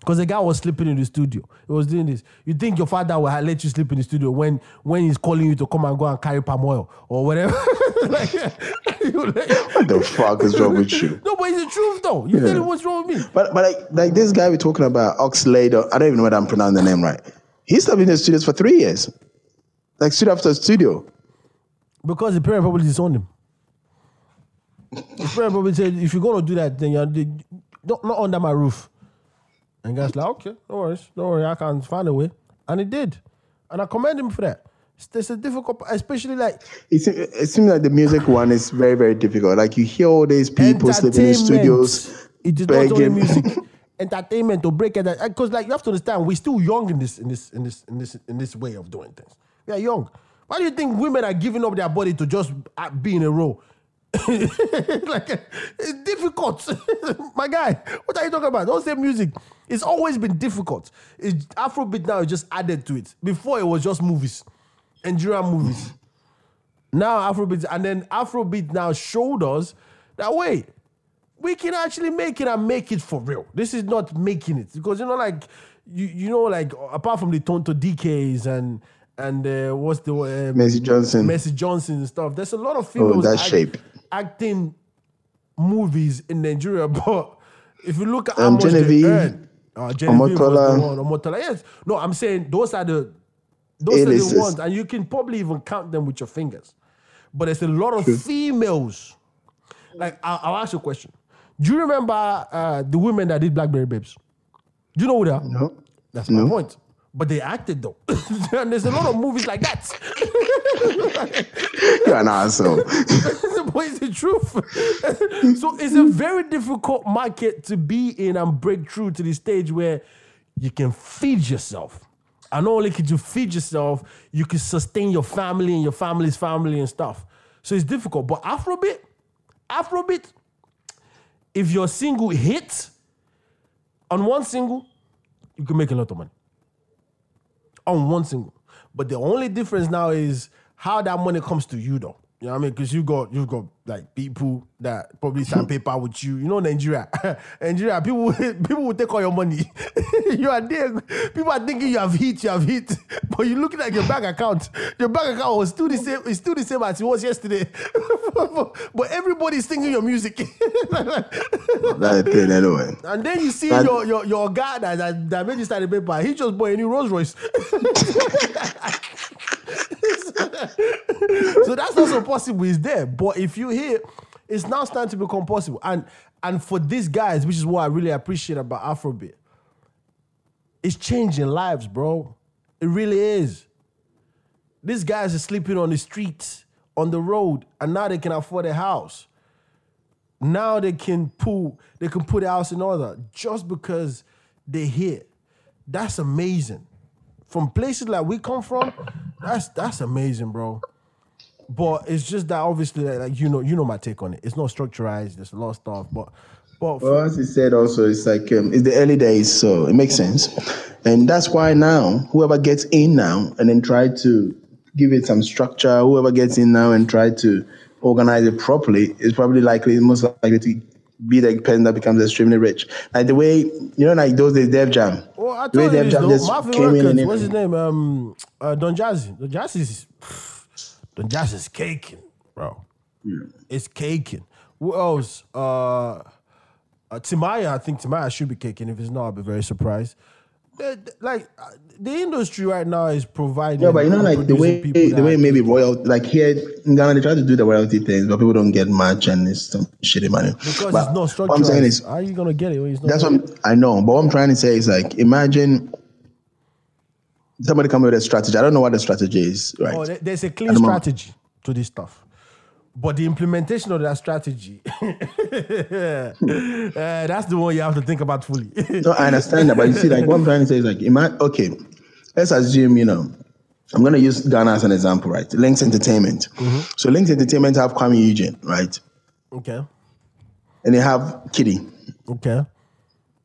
S1: Because the guy was sleeping in the studio. He was doing this. You think your father will let you sleep in the studio when when he's calling you to come and go and carry palm oil or whatever? like, like-
S2: What the fuck is wrong with you?
S1: no, but it's the truth though. You tell him what's wrong with me.
S2: But but like like this guy we're talking about, Oxlade, I don't even know whether I'm pronouncing the name right. He's been in the studios for three years. Like studio after studio.
S1: Because the parent probably disowned him. The parent probably said, if you're gonna do that, then you're not, not under my roof. And guys like, okay, no worries, no worry, I can find a way. And he did. And I commend him for that. It's, it's a difficult, especially like
S2: It, seem- it seems like the music one is very, very difficult. Like you hear all these people sleeping in studios.
S1: It is not only music. entertainment to break it because like you have to understand we're still young in this in this in this in this in this way of doing things. We are young. Why do you think women are giving up their body to just uh, be in a row? like it's difficult, my guy. What are you talking about? Don't say music. It's always been difficult. It's Afrobeat now is just added to it. Before it was just movies, Nigerian movies. Now Afrobeat, and then Afrobeat now showed us that way we can actually make it and make it for real. This is not making it because you know, like you you know, like apart from the Tonto Dikehs and and uh, what's the uh,
S2: Mercy Johnson.
S1: Mercy Johnson and stuff. There's a lot of females
S2: that shape.
S1: Acting movies in Nigeria, but if you look at how
S2: Um,
S1: much
S2: Genevieve,
S1: they earn, uh, Genevieve
S2: Omotola.
S1: one, Omotola. Yes, no, I'm saying those are the those are the ones, and you can probably even count them with your fingers. But there's a lot of females. Like I'll, I'll ask you a question. Do you remember uh, the women that did Blackberry Babes? Do you know who they are?
S2: No.
S1: That's my
S2: No.
S1: point. But they acted though, and there's a lot of movies like that.
S2: You're an asshole.
S1: but it's the truth. so it's a very difficult market to be in and break through to the stage where you can feed yourself. And not only can you feed yourself, you can sustain your family and your family's family and stuff. So it's difficult. But Afrobeat, Afrobeat, if your single hits on one single, you can make a lot of money on one single. But the only difference now is how that money comes to you, though. You know what I mean? Because you got you've got like people that probably sign paper with you. You know Nigeria, Nigeria. People people will take all your money. you are there. People are thinking you have hit, you have hit, but you looking at your bank account. Your bank account was still the same. It's still the same as it was yesterday. but everybody's singing your music.
S2: That's the thing, anyway.
S1: And then you see
S2: That-
S1: your, your your guy that, that, that start the paper, he just bought a new Rolls Royce. so that's also possible, it's there. But if you hear, it's now starting to become possible. And and for these guys, which is what I really appreciate about Afrobeat, it's changing lives, bro. It really is. These guys are sleeping on the streets, on the road, and now they can afford a house now they can pull they can put the house in order just because they're here that's amazing from places like we come from that's that's amazing bro but it's just that obviously like, like, you know you know my take on it it's not structurized there's a lot of stuff but but
S2: Well, as he said, also, it's like um, it's the early days, so it makes sense, and that's why now whoever gets in now and then try to give it some structure, whoever gets in now and try to organize it properly is probably likely most likely to be the person that becomes extremely rich. Like the way you know, like those days, Def Jam.
S1: well I
S2: The way
S1: you
S2: Jam
S1: though
S2: just
S1: Mavin
S2: came in and
S1: what's his name um uh, Don Jazzy Don Jazzy Don Jazzy is caking bro it's caking who else uh uh, Timaya, I think Timaya should be kicking. If it's not, I'll be very surprised. Uh, Like uh, the industry right now is providing.
S2: No, but you know, like the way the way maybe
S1: kicking.
S2: royal like here in Ghana they try to do the royalty things, but people don't get much and it's some shitty money.
S1: because
S2: But
S1: it's not structured.
S2: What I'm saying is
S1: how are you gonna get it when it's not?
S2: That's what I'm, I know, but what I'm trying to say is like, imagine somebody come with a strategy. I don't know what the strategy is, right?
S1: Oh, there's a clean
S2: At the moment.
S1: strategy to this stuff. But the implementation of that strategy, uh, that's the one you have to think about fully.
S2: no, I understand that, but you see, like what I'm trying to say is like, ima- okay, let's assume you know. I'm gonna use Ghana as an example, right? Lynx Entertainment. So Lynx Entertainment have Kuami Eugene, right?
S1: okay.
S2: And they have KiDi.
S1: Okay.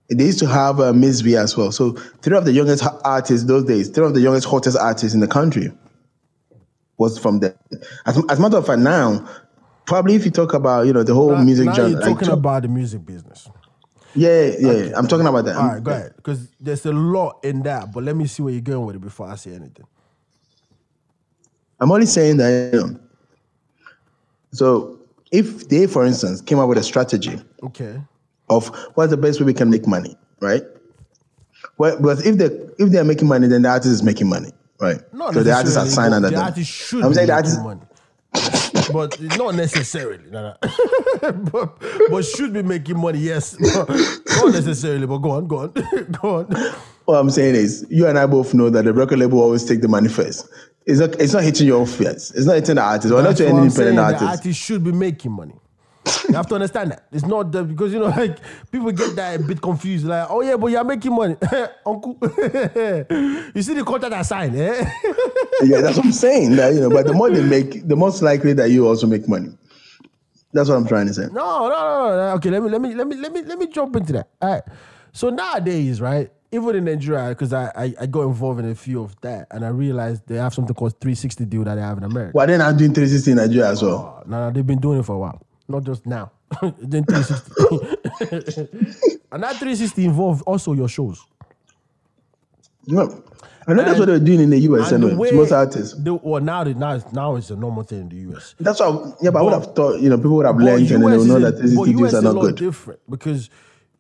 S2: They used to have uh, MzVee as well. So three of the youngest artists those days, three of the youngest, hottest artists in the country was from there. As, as a matter of fact, now, probably if you talk about, you know, the whole
S1: Now,
S2: music
S1: now
S2: genre,
S1: you're talking
S2: so-
S1: about the music business.
S2: yeah, yeah, I'm talking about that.
S1: All right, go ahead. Because there's a lot in that, but let me see where you're going with it before I say anything.
S2: I'm only saying that, you know, so if they, for instance, came up with a strategy
S1: Okay.
S2: Of what's the best way we can make money, right? Well, but if they if they're making money, then the artist is making money, right?
S1: Not
S2: so the artists are signed under
S1: the
S2: them.
S1: artist should
S2: I'm
S1: be
S2: saying the
S1: making
S2: artist.
S1: money. but not necessarily. No, no. but, but should be making money, yes. not necessarily, but go on, go on, go on.
S2: What I'm saying is, you and I both know that the record label always take the money first. It's not, it's not hitting your fears. It's not hitting the artist. Or not your independent
S1: saying, The
S2: artist.
S1: artist should be making money. You have to understand that. It's not the, because you know, like people get that a bit confused. Like, oh yeah, but you're making money, uncle. you see the contract I signed, eh?
S2: yeah, that's what I'm saying. That, you know, but the more they make, the most likely that you also make money. That's what I'm trying to say.
S1: No, no, no, no. Okay, let me let me let me let me let me jump into that. All right. So nowadays, right, even in Nigeria, because I, I I got involved in a few of that, and I realized they have something called 360 deal that they have in America.
S2: Well, then I'm doing 360 in Nigeria as well.
S1: Uh, no, no, they've been doing it for a while, not just now. then 360, and that 360 involved also your shows.
S2: No. I know that's what they're doing in the US
S1: And
S2: to most artists.
S1: the- well, now that now now it's a normal thing in the US.
S2: That's why, yeah, but I would have thought, you know, people would have learned and they will know
S1: a-
S2: that 360
S1: but
S2: deals
S1: US
S2: are
S1: is a
S2: not
S1: lot
S2: good.
S1: different because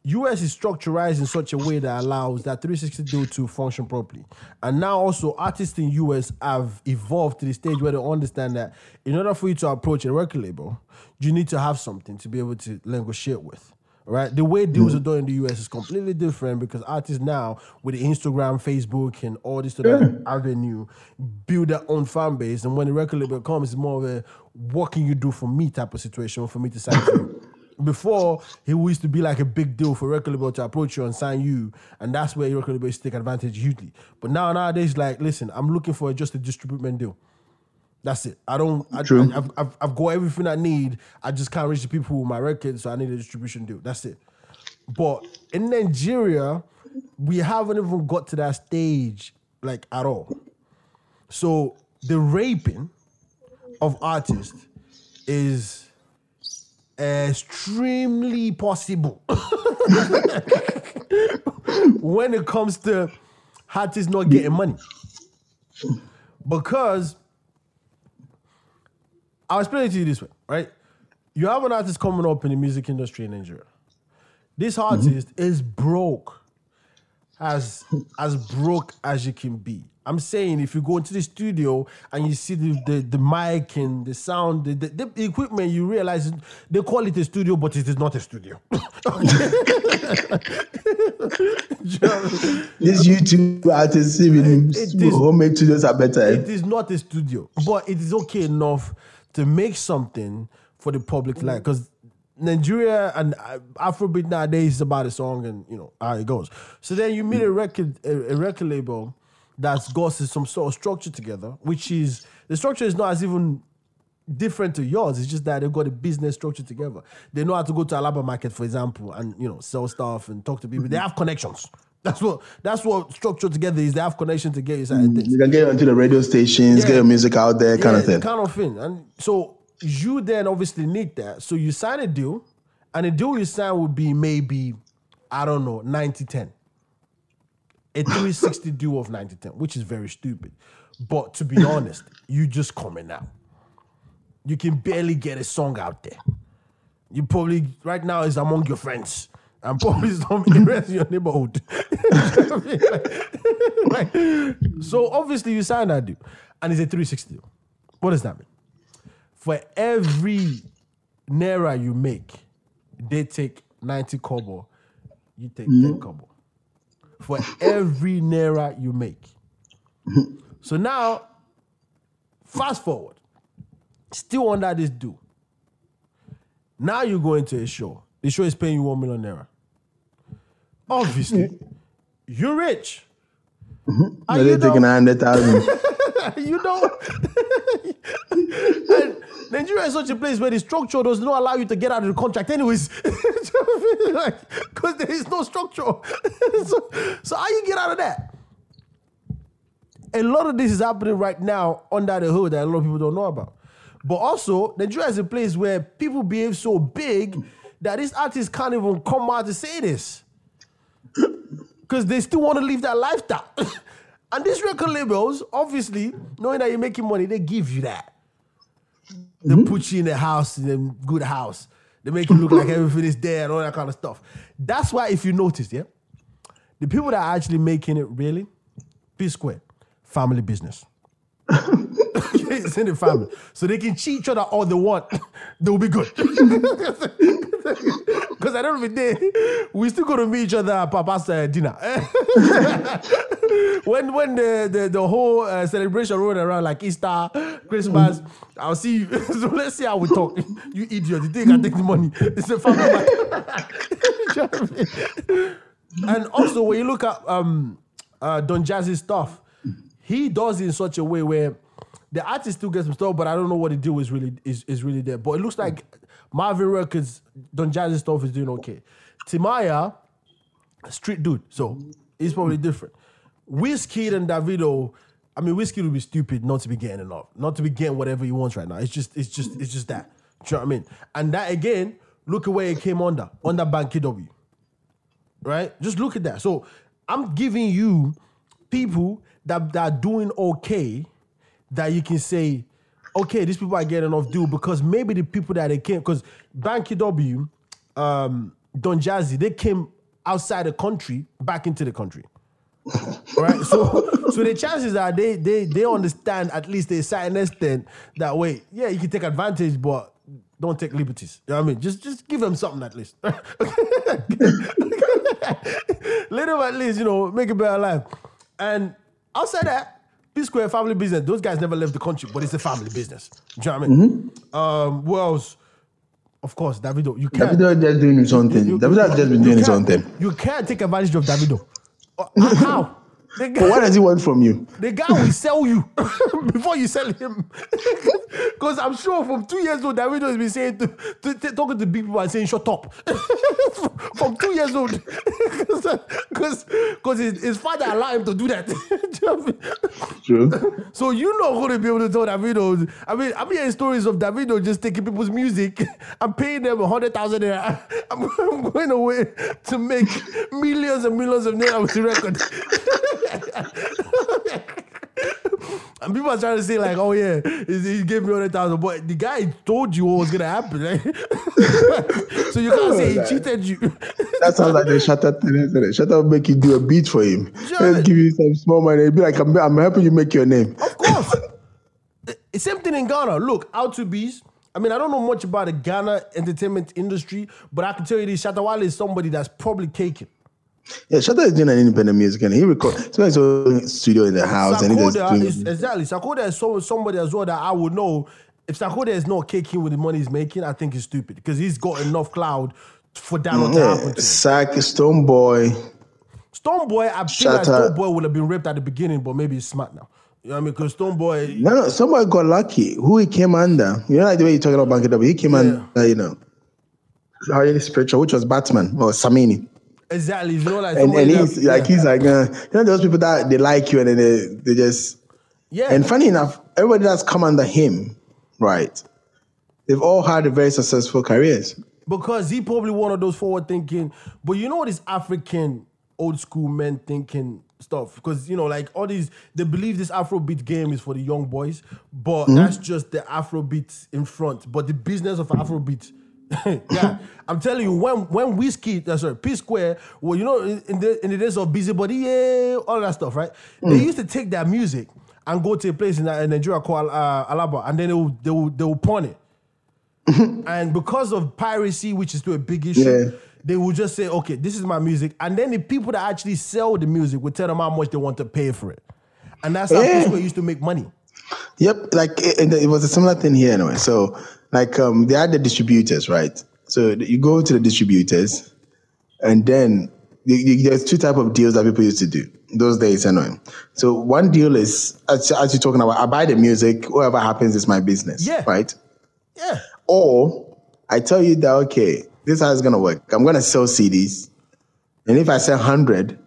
S1: US is structurized in such a way that allows that 360 deal to function properly. And now also artists in US have evolved to the stage where they understand that in order for you to approach a record label, you need to have something to be able to negotiate with. Right, the way deals mm. are done in the US is completely different because artists now with the Instagram, Facebook, and all this other avenue build their own fan base. And when the record label comes, it's more of a what can you do for me type of situation for me to sign. Before, he used to be like a big deal for record label to approach you and sign you, and that's where record label used to take advantage hugely. But now nowadays, like, listen, I'm looking for just a distribution deal. That's it. I don't. I,
S2: True.
S1: I, have I've, I've got everything I need. I just can't reach the people with my record, so I need a distribution deal. That's it. But in Nigeria, we haven't even got to that stage like at all. So the raping of artists is extremely possible when it comes to artists not getting money. Because I'll explain it to you this way, right? You have an artist coming up in the music industry in Nigeria. This mm-hmm. artist is broke, as as broke as you can be. I'm saying if you go into the studio and you see the the, the mic and the sound, the, the, the equipment, you realize they call it a studio, but it is not a studio.
S2: These YouTube artists, even
S1: It is-
S2: homemade studios are better. Eh?
S1: it is not a studio, but it is okay enough to make something for the public to like. Because Nigeria and uh, Afrobeat nowadays is about a song and you know how it goes. So then you meet a hmm. record, a, a record label that's got some sort of structure together, which is the structure is not as even different to yours. It's just that they've got a business structure together. They know how to go to Alaba market, for example, and you know sell stuff and talk to people. They mm-hmm. have connections. That's what that's what structure together is. They have connections to get you certain mm-hmm. things
S2: You can get onto the radio stations,
S1: Yeah.
S2: get your music out there, kind of thing.
S1: Kind of thing. And so you then obviously need that. So you sign a deal, and the deal you sign would be maybe, I don't know, 90 10. A 360 deal of 90 10, which is very stupid. But to be honest, you just coming out. You can barely get a song out there. You probably, right now, is among your friends. And probably some in the rest of your neighborhood. Like, so obviously you sign that deal, and it's a 360 deal. What does that mean? For every naira you make, they take 90 kobo, you take 10 mm-hmm. kobo. For every naira you make. Mm-hmm. So now, fast forward, still under this deal. Now you go into a show. The show is paying you one million naira. Obviously, mm-hmm. you're rich. Mm-hmm. And
S2: They're
S1: you
S2: taking hundred thousand.
S1: you know. and Nigeria is such a place where the structure does not allow you to get out of the contract, anyways. Because there is no structure. so, so how you get out of that? A lot of this is happening right now under the hood that a lot of people don't know about. But also, Nigeria is a place where people behave so big that these artists can't even come out to say this because they still want to live that lifestyle. and these record labels, obviously, knowing that you're making money, they give you that. They mm-hmm. put you in a house, in a good house. They make you look like mm-hmm. everything is there and all that kind of stuff. That's why, if you notice, yeah, the people that are actually making it really, P Square, family business. it's in the family. So they can cheat each other all they want. They'll be good. Because end of the day, we still go to meet each other at Papa's uh, dinner. when when the the, the whole uh, celebration rolling around like Easter, Christmas, I'll see you. so let's see how we talk. You idiot! You think I take the money? It's a family matter. I and also when you look at um uh Don Jazzy's stuff, he does in such a way where the artist still gets some stuff, but I don't know what the deal is really is, is really there. But it looks like Mavin Records, Don Jazzy's stuff is doing okay. Timaya, street dude, so he's probably different. Wizkid and Davido, I mean, Wizkid would be stupid not to be getting enough, not to be getting whatever he wants right now. It's just, it's just, it's just that. Do you know what I mean? And that again, look at where it came under, under Banky W right? Just look at that. So I'm giving you people that, that are doing okay that you can say, okay, these people are getting enough due because maybe the people that they came, because Banky W, um, Don Jazzy, they came outside the country back into the country. right? So so the chances are they they they understand at least a certain extent that way, yeah, you can take advantage, but don't take liberties. You know what I mean? Just just give them something at least. Let them at least, you know, make a better life. And outside that, P Square family business. Those guys never left the country, but it's a family business. Do you know what I mean? Um, who else? Of course, Davido. You can't.
S2: Davido just doing his own thing.
S1: you-
S2: Davido has just been doing his own thing.
S1: You can't take advantage of Davido. Uh, How? The
S2: But what does he want from you?
S1: the guy will sell you before you sell him. Because I'm sure from two years old, Davido has been saying to, to, to- talking to big people and saying, "Shut up." from two years old, because because his, his father allowed him to do that. Do you know. So not going to be able to tell Davido. I mean, I'm hearing stories of Davido just taking people's music and paying them a hundred thousand. I'm, I'm going away to make millions and millions of naira with the record. and people are trying to say like, oh yeah, he gave me hundred thousand, but the guy told you what was gonna happen. Right? so you can't say he cheated you.
S2: That sounds like the shut up. Shut up, make you do a beat for him.
S1: Sure.
S2: Let's give you some small money. It'd be like, I'm, I'm helping you make your name.
S1: Of course. Same thing in Ghana. Look, Out to Bees. I mean, I don't know much about the Ghana entertainment industry, but I can tell you this: Shatta Wale is somebody that's probably caking.
S2: Yeah, Shatta is doing an independent music and he record. So he's own studio in the house and he's just
S1: Sarkodie
S2: doing.
S1: is exactly. Sarkodie is so, somebody as well that I would know. If Sarkodie is not kicking with the money he's making, I think he's stupid because he's got enough cloud for that not to happen.
S2: yeah,
S1: To.
S2: Sack, Stonebwoy.
S1: Stone Boy, I feel like
S2: Shatta-
S1: Stonebwoy would have been ripped at the beginning, but maybe he's smart now. You know what I mean? Because Stonebwoy,
S2: No, no, somebody got lucky. Who he came under? You know, like the way you're talking about Banky W. He came under, you know, how you spiritual, which was Batman or Samini.
S1: Exactly. You know, like
S2: And, and
S1: that-
S2: he's like, he's like, uh, you know, those people that they like you and then they, they just.
S1: yeah.
S2: And funny enough, everybody that's come under him, right? They've all had very successful careers.
S1: Because he probably one of those forward thinking, but you know this African old school men thinking stuff. Because you know, like all these, they believe this Afrobeat game is for the young boys, but that's just the Afrobeat in front. But the business of Afrobeat. yeah, I'm telling you, when when Wizkid, uh, sorry, P Square, well, you know, in, in the in the days of Busybody, yeah, all that stuff, right? They used to take their music and go to a place in, uh, Nigeria called uh, Alaba, and then they will they will they will pawn it and because of piracy, which is still a big issue,
S2: Yeah.
S1: they will just say, "Okay, this is my music," and then the people that actually sell the music will tell them how much they want to pay for it, and that's how
S2: Yeah.
S1: people used to make money.
S2: Yep, like it it was a similar thing here anyway. So, like, um, they had the distributors, right? So you go to the distributors, and then you, you, there's two type of deals that people used to do those days anyway. So one deal is as, as you're talking about, I buy the music, whatever happens is my business,
S1: Yeah.
S2: right?
S1: Yeah,
S2: Or I tell you that okay, this is how it's gonna work. I'm gonna sell CDs, and if I sell hundred,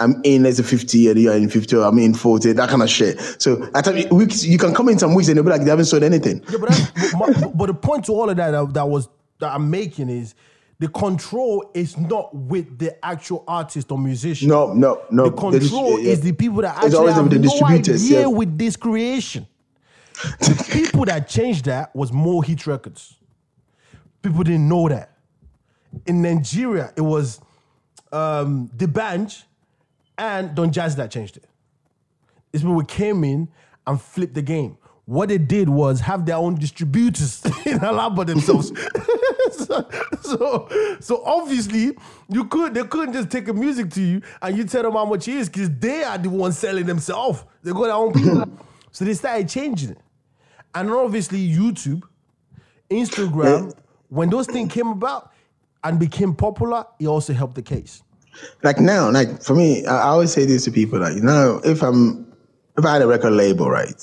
S2: I'm in as a fifty, and you're in fifty, or I'm in forty, that kind of shit. So I tell you, weeks you can come in some weeks and they'll be like they haven't sold anything.
S1: yeah, but, that's, but, my- but the point to all of that, that that was that I'm making is the control is not with the actual artist or musician.
S2: No, no, no.
S1: The control
S2: yeah.
S1: is the people that actually have
S2: the
S1: no
S2: distributors,
S1: idea
S2: yeah.
S1: with this creation. The people that changed that was Mo' Hits Records. People didn't know that. In Nigeria, it was um, D'banj and Don Jazzy that changed it. These people came in and flipped the game. what they did was have their own distributors in Alaba themselves. so, so, so obviously you could they couldn't just take a music to you and you tell them how much it is because they are the ones selling themselves. They got their own people. so they started changing it. And obviously YouTube, Instagram, when those things came about and became popular, it also helped the case.
S2: Like now, like for me, I always say this to people, like, you know, if I'm, if I had a record label, right?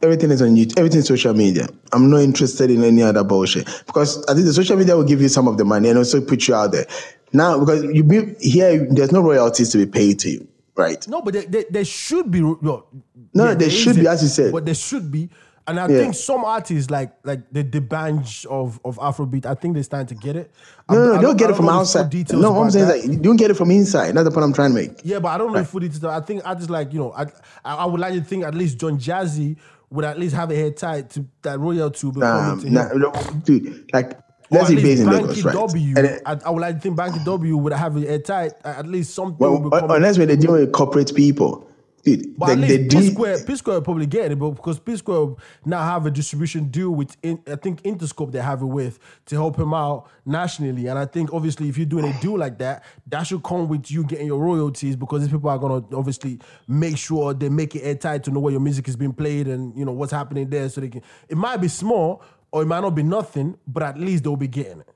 S2: Everything is on YouTube, everything is social media. I'm not interested in any other bullshit because I think the social media will give you some of the money and also put you out there. Now, because you be here, there's no royalties to be paid to you, right?
S1: No, but there, there, there should be. No,
S2: No, there should be, as you said.
S1: But there should be. And I
S2: Yeah.
S1: think some artists, like like the the bunch of, of Afrobeat, I think they're starting to get it.
S2: No, no, no,
S1: don't-
S2: don't get it from
S1: know
S2: outside.
S1: details
S2: No, what I'm saying
S1: that.
S2: is like, you don't get it from inside. That's the point I'm trying to make.
S1: Yeah, but I don't know if fully details. I think I just like you know I I would like to think at least Don Jazzy would at least have a head tied to that royal tube.
S2: Um, nah, no, dude, like, let's be based in Lagos, right?
S1: W.
S2: And then-
S1: I, I would like to think Banky W would have a head tied. At least something
S2: well, unless when they're dealing with corporate people, dude,
S1: But at least P. Square, P Square probably get it, but because P Square now have a distribution deal with, in, I think Interscope they have it with to help him out nationally, and I think obviously if you're doing a deal like that, that should come with you getting your royalties because these people are gonna obviously make sure they make it airtight to know where your music is being played and you know what's happening there, so they can. It might be small or it might not be nothing, but at least they'll be getting it.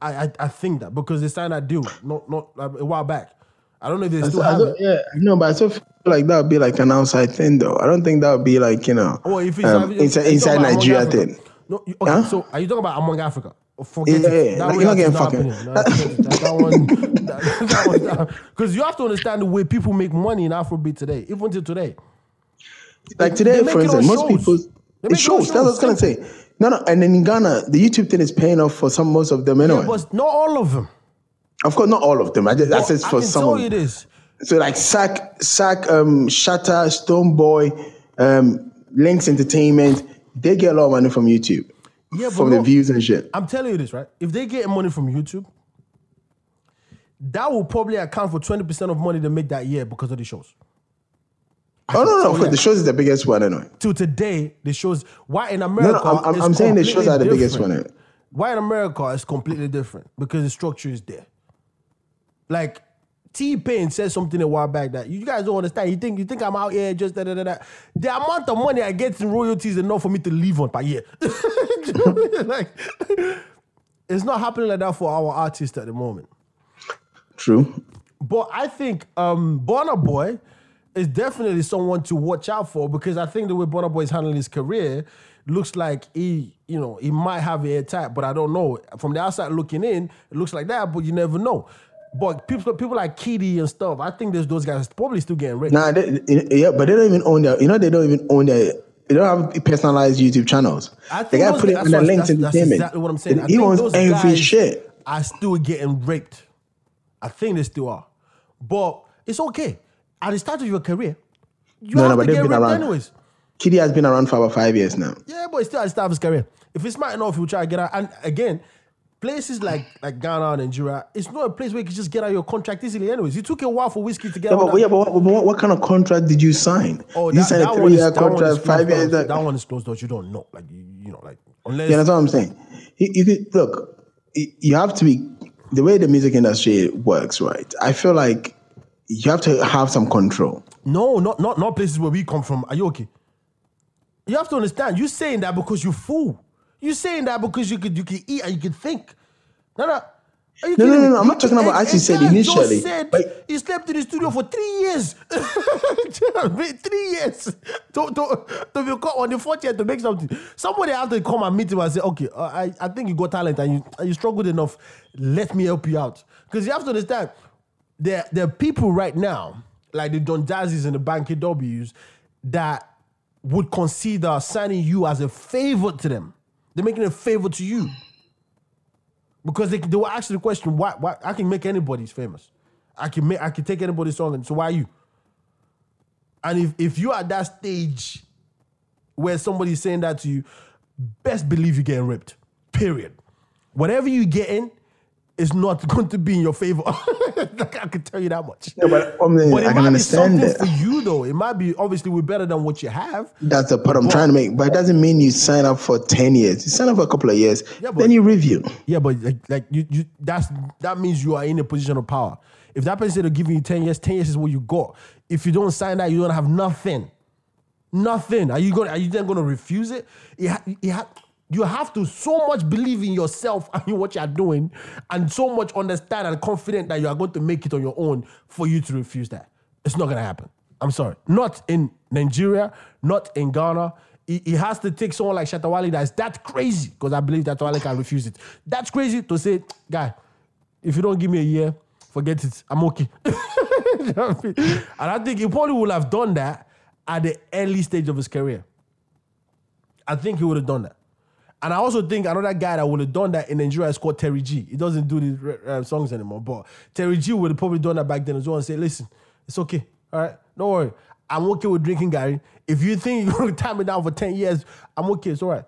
S1: I I, I think that because they signed that deal not not a while back. I don't know if they still
S2: I
S1: have it.
S2: yeah, no, but I feel like that would be like an outside thing, though. I don't think that would be like you know,
S1: Or if it's
S2: um, inside, inside Nigeria thing.
S1: No, you- okay.
S2: Huh?
S1: So are you talking about among Africa? Oh, Forget
S2: Yeah,
S1: it. That
S2: like, you're not getting fucking-
S1: No, that, that, that one, that, because you have to understand the way people make money in Afrobeat today, even till today.
S2: Like today, for instance, most
S1: shows.
S2: people
S1: They
S2: it shows. That's what I was gonna say. No, no, and then in Ghana, the YouTube thing is paying off for some most of them anyway.
S1: Yeah, but not all of them.
S2: of course, not all of them. I just that's
S1: But
S2: just
S1: I
S2: for
S1: can
S2: some.
S1: tell
S2: of
S1: you this.
S2: So like Sack, Sack, um, Shatta, Stonebwoy, um, Lynx Entertainment, they get a lot of money from YouTube.
S1: Yeah, but
S2: from the views and shit.
S1: I'm telling you this, right? If they get money from YouTube, that will probably account for 20% of money they make that year because of the shows.
S2: Oh no, no, course,
S1: yeah.
S2: the shows is the biggest one anyway.
S1: till today, the shows why in America.
S2: no, I'm, I'm, I'm saying the shows are the biggest
S1: different.
S2: one. Anyway.
S1: Why in America is completely different because the structure is there. Like T Pain said something a while back that you guys don't understand. You think you think I'm out here just da da da da. The amount of money I get in royalties is enough for me to live on per year. Do you know what I mean? like, it's not happening like that for our artists at the moment.
S2: True.
S1: But I think um Burna Boy is definitely someone to watch out for because I think the way Burna Boy is handling his career looks like he, you know, he might have it airtight, but I don't know. From the outside looking in, it looks like that, but you never know. But people, people like KiDi and stuff, I think there's those guys probably still getting rich.
S2: Nah, they, yeah, but they don't even own their. You know, they don't even own their. They don't have personalized YouTube channels.
S1: I think
S2: guy
S1: those-
S2: put it on the
S1: what-
S2: links
S1: that's- that's
S2: entertainment.
S1: exactly what I'm saying. I
S2: He owns
S1: those
S2: every shit.
S1: Are still getting raped. I think they still are, but it's okay. At the start of your career, you
S2: No,
S1: have
S2: no, but
S1: to
S2: they've
S1: get raped
S2: around.
S1: anyways.
S2: KiDi has been around for about five years now.
S1: Yeah, but it's still at the start of his career. If he's smart enough, he'll try to get out. And again, places like like Ghana and Nigeria, it's not a place where you can just get out your contract easily. Anyways, it took a while for Wizkid to get
S2: Yeah,
S1: out.
S2: but, yeah, but what, but what, what kind of contract did you sign?
S1: oh,
S2: you
S1: that,
S2: signed
S1: that
S2: a
S1: one is
S2: three-year
S1: that one is
S2: contract, five years. That,
S1: That one is closed doors. You don't know, like you, you know, like unless
S2: yeah, that's what I'm saying. You, you could, look, you you have to be the way the music industry works, right? I feel like you have to have some control.
S1: no, not not not places where we come from. Are you okay? You have to understand. You saying that because you fool. You saying that because you could you can eat and you could think. No, no.
S2: No, no, no, no, I'm not talking about as you said initially,
S1: said
S2: but-
S1: he slept in the studio for three years. three years to, to, to be caught on the fourth year to make something. Somebody have to come and meet him and say, okay, uh, I, I think you got talent and you, you struggled enough. Let me help you out. Because you have to understand, there, there are people right now, like the Don Jazzies and the Banky W's, that would consider signing you as a favor to them. They're making a favor to you. Because they, they will ask the question, why, why I can make anybody's famous. I can make I can take anybody's song and so why you? And if if you're at that stage where somebody's saying that to you, best believe you're getting ripped. Period. Whatever you're getting, is not going to be in your favor. like I can tell you that much.
S2: No, but I, mean,
S1: But it
S2: I
S1: might
S2: can
S1: be something
S2: understand
S1: for you though. It might be obviously we're better than what you have.
S2: That's the part I'm trying to make. But it doesn't mean you sign up for 10 years. You sign up for a couple of years,
S1: Yeah, but-
S2: then you review.
S1: Yeah, but like, like you, you that's that means you are in a position of power. If that person said giving you 10 years, 10 years is what you got. If you don't sign that, you don't have nothing. Nothing. Are you going are you then gonna refuse it? It ha- it ha- you have to so much believe in yourself and what you're doing, and so much understand and confident that you are going to make it on your own for you to refuse that. It's not gonna happen. I'm sorry. Not in Nigeria, not in Ghana. It has to take someone like Shatta Wale that's that crazy, because I believe that Shatta Wale can refuse it. That's crazy to say, guy, if you don't give me a year, forget it. I'm okay. You know I mean? And I think he probably would have done that at the early stage of his career. I think he would have done that. And I also think another guy that would have done that in Nigeria is called Terry G. He doesn't do these uh, songs anymore, but Terry G would have probably done that back then as well and say, listen, it's okay. All right, don't worry. I'm okay with drinking garri. If you think you're to tie me down for 10 years, I'm okay. It's all right.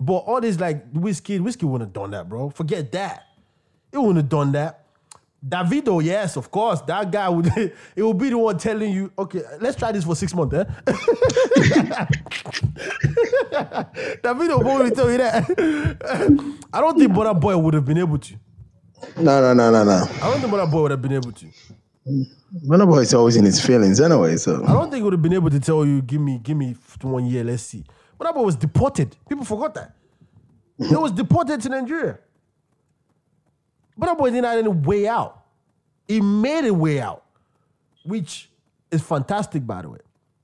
S1: But all this like Wizkid, Wizkid wouldn't have done that, bro. Forget that. It wouldn't have done that. Davido, yes, of course. That guy would it will be the one telling you, okay, let's try this for six months, eh? Davido will probably tell you that. I don't think Burna Boy would have been able to.
S2: No, no, no, no, no.
S1: I don't think Burna Boy would have been able to.
S2: Burna Boy is always in his feelings anyway, so.
S1: I don't think he would have been able to tell you, give me, give me one year, let's see. Burna Boy was deported. People forgot that. He was deported to Nigeria. Burna Boy didn't have any way out. He made a way out, which is fantastic, by the way.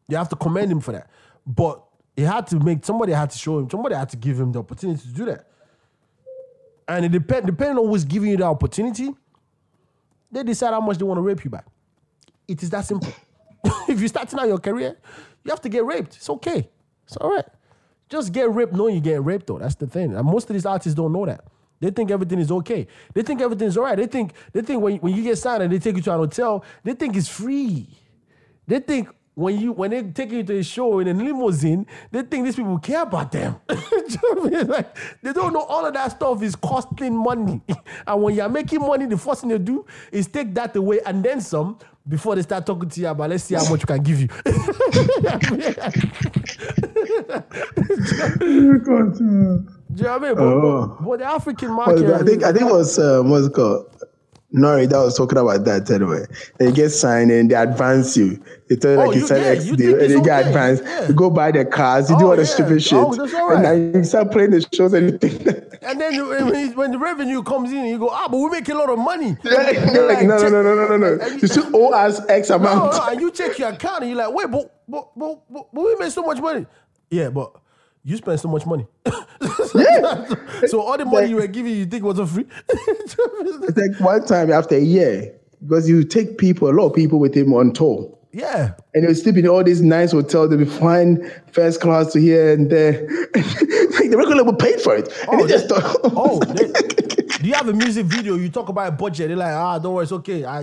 S1: You have to commend him for that. But he had to make somebody had to show him, somebody had to give him the opportunity to do that. And it depend depending on who's giving you the opportunity, they decide how much they want to rape you back. It is that simple. if you're starting out your career, you have to get raped. It's okay. It's all right. Just get raped knowing you get raped, though. That's the thing. And most of these artists don't know that. They think everything is okay. They think everything is all right. They think they think when, when you get signed and they take you to an hotel, they think it's free. They think when you when they take you to a show in a limousine, they think these people care about them. Like, they don't know all of that stuff is costing money. and when you're making money, the first thing they do is take that away and then some before they start talking to you about let's see how much we can give you. Do you know what I mean? But,
S2: Oh.
S1: but, but the African
S2: Well,
S1: market,
S2: I think I think it was uh, what's it called Nori that was talking about that anyway. They get signed and they advance you. They tell you
S1: Oh,
S2: like you
S1: you-
S2: sign
S1: yeah,
S2: X deal and
S1: it's
S2: you get
S1: okay.
S2: advanced.
S1: Yeah.
S2: You go buy the cars, you do
S1: Oh,
S2: all the
S1: yeah.
S2: stupid shit.
S1: Oh, that's all
S2: And
S1: right.
S2: now you start playing the shows and you think
S1: and then when, when the revenue comes in, you go, ah, but we make a lot of money.
S2: You're like, no, no, no, no, no, no, no. You still owe us X
S1: No,
S2: amount.
S1: no, and you check your account and you're like, wait, but, but, but, but, but we made so much money. Yeah, but you spend so much money. Yeah. so all the money you were giving, you think wasn't free?
S2: It's like one time after a year, because you take people, a lot of people with him on tour.
S1: yeah.
S2: And they sleep in all these nice hotels. They'll be flying first class to here and there. like the record label paid for it. And
S1: Oh,
S2: they just
S1: they-
S2: thought,
S1: oh, they- do you have a music video? You talk about a budget. They're like, ah, don't worry, it's okay. I,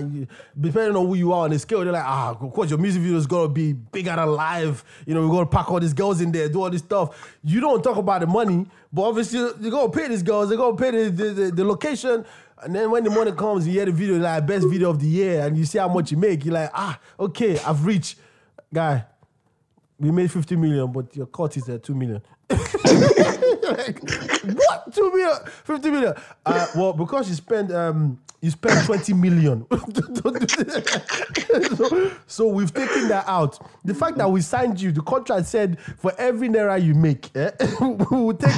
S1: depending on who you are on the scale, they're like, ah, of course, your music video is gonna be bigger than live. You know, we're gonna pack all these girls in there, do all this stuff. You don't talk about the money, but obviously you're gonna pay these girls. They're gonna pay the, the, the, the location. And then when the money comes, you hear the video like best video of the year, and you see how much you make. You're like, ah, okay, I've reached, guy. We made 50 million, but your cut is at 2 million. like, what? 2 million? 50 million? Uh, well, because you spent um you spent 20 million. so, so we've taken that out. The fact that we signed you, the contract said for every naira you make, eh, we will take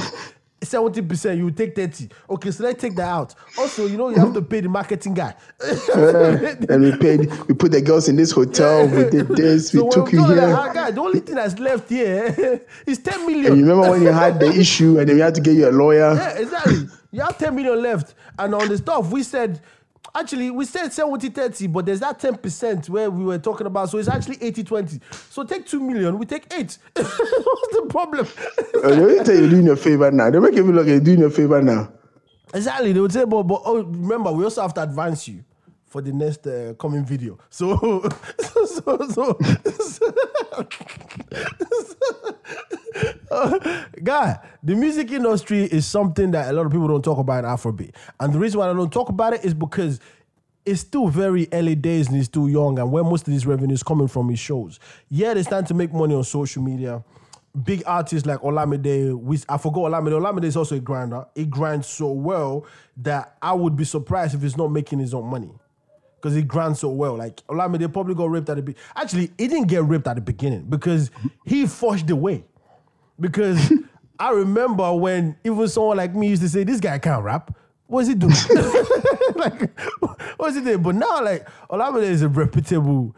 S1: 70%, you take 30. Okay, so let's take that out. Also, you know, you have to pay the marketing guy.
S2: and we paid, we put the girls in this hotel, we did this, we
S1: So when
S2: took
S1: we
S2: you here.
S1: "Ah, the only thing that's left here is
S2: ten
S1: million.
S2: And you remember when you had the issue and then you had to get you a lawyer?
S1: Yeah, exactly. You have 10 million left. And on the stuff, we said, actually, we said 70 30, but there's that 10% where we were talking about. So it's actually 80 20. So take 2 million, we take 8. What's the problem?
S2: Uh, they will tell you doing a favor now. They make you look like you're doing a favor now.
S1: exactly. They would say, but, but oh, remember, we also have to advance you. For the next uh, coming video, so so so, so, uh, guy, the music industry is something that a lot of people don't talk about in Afrobeat. And the reason why I don't talk about it is because it's still very early days and it's still young. And where most of these revenues coming from is shows. Yeah, they starting to make money on social media. Big artists like Olamide, we, I forgot Olamide. Olamide is also a grinder. He grinds so well that I would be surprised if he's not making his own money. Because he grinds so well. Like Olamide probably got ripped at the beginning. Actually, he didn't get ripped at the beginning because he forged the way because I remember when even someone like me used to say, "This guy can't rap." What's he doing? like, what's he doing? But now, like, Olamide is a reputable,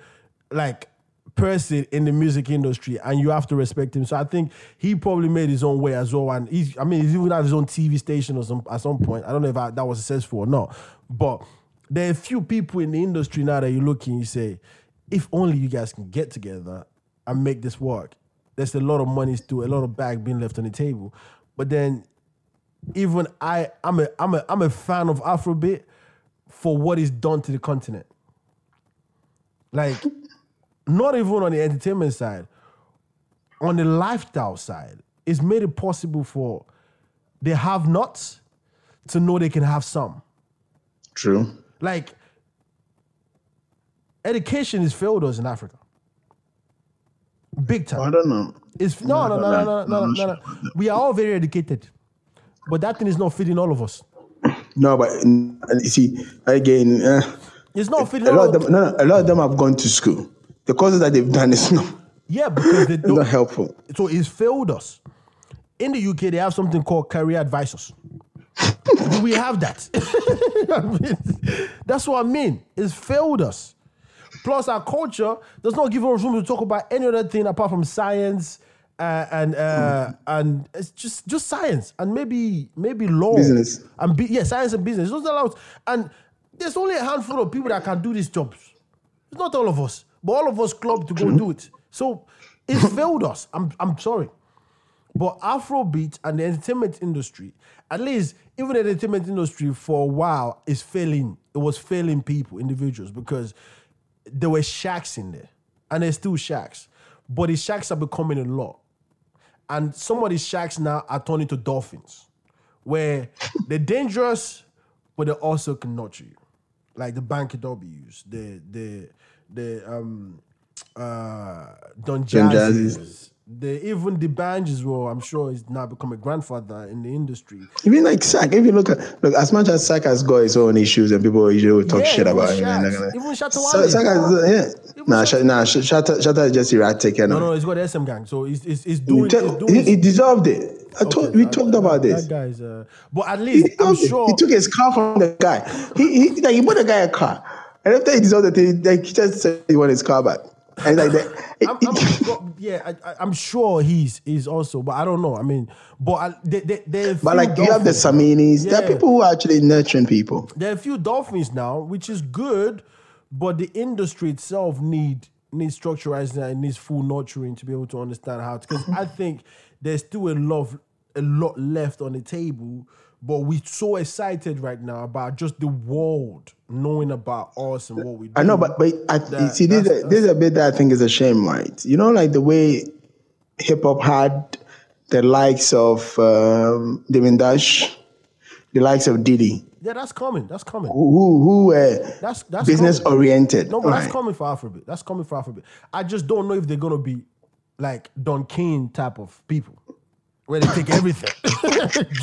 S1: like, person in the music industry, and you have to respect him. So I think he probably made his own way as well. And he's, I mean, he's even had his own TV station or some at some point. I don't know if I, that was successful or not, but there are a few people in the industry now that you look and you say, if only you guys can get together and make this work. There's a lot of money still, a lot of bag being left on the table. But then even I, I'm a I'm a I'm a fan of Afrobeat for what it's done to the continent. Like, not even on the entertainment side, on the lifestyle side, it's made it possible for the have-nots to know they can have some.
S2: True.
S1: Like, education has failed us in Africa. Big time.
S2: I don't know.
S1: It's no, no, no, no, no, no, no, no, no. We are all very educated, but that thing is not feeding all of us.
S2: No, but you see, again, uh,
S1: It's not feeding
S2: a lot
S1: of
S2: them. No, no, a lot of them have gone to school. The courses that they've done is not,
S1: Yeah, because they
S2: it's
S1: don't.
S2: not helpful.
S1: So it's failed us. In the UK, they have something called career advisors. Do we have that? I mean, that's what I mean. It's failed us. Plus, our culture does not give us room to talk about any other thing apart from science uh, and uh, and it's just just science and maybe maybe law
S2: Business.
S1: and be, yeah, science and business. Those are and there's only a handful of people that can do these jobs. It's not all of us, but all of us club to go do it. So it's failed us. I'm I'm sorry. But Afrobeat and the entertainment industry, at least even the entertainment industry for a while is failing. It was failing people, individuals, because there were shacks in there. And there's still shacks. But the shacks are becoming a lot. And some of these shacks now are turning to dolphins, where they're dangerous, but they also can nurture you. Like the Banky W's, the the the um uh Don Jazzy's. The even D'banj as well, I'm sure he's now become a grandfather in the industry.
S2: Even like Sack, if you look at look, as much as Sack has got his own issues and people usually will talk
S1: Yeah,
S2: shit about him.
S1: Shaq,
S2: and like-
S1: even Shatta
S2: Sa-
S1: Wale.
S2: Sack has, yeah. Nah, nah, Sh- Shatta, Shatta is just erratic. You
S1: No,
S2: know.
S1: no, he's got the SM gang, so he's he's, he's
S2: He,
S1: doing, he's doing
S2: he, he deserved it. I told,
S1: Okay,
S2: we talked about this.
S1: That guy's, uh, but at
S2: He,
S1: least I'm
S2: deserved it.
S1: sure.
S2: he took his car from the guy. He, he, like, he bought the guy a car. And after he deserved it, thing, like, he just said he wanted his car back. And like that.
S1: I'm, I'm, yeah, I, I'm sure he's he's also, but I don't know. I mean, but I, they, they, a
S2: but like you have the Saminis. There are people who are actually nurturing people.
S1: There are a few dolphins now, which is good, but the industry itself need needs structurizing and needs full nurturing to be able to understand how. Because I think there's still a lot a lot left on the table, but we're so excited right now about just the world knowing about us and what we do.
S2: I know, but but I,
S1: That-
S2: see, this, is- this is a bit that I think is a shame, right? You know, like the way hip hop had the likes of um, Dame Dash, the likes of Diddy,
S1: yeah, that's coming. That's coming.
S2: who who were
S1: That's that's
S2: business
S1: coming.
S2: oriented.
S1: No, but that's coming for Afrobeat. That's coming for Afrobeat. I just don't know if they're gonna be like Don King type of people. Where they take everything.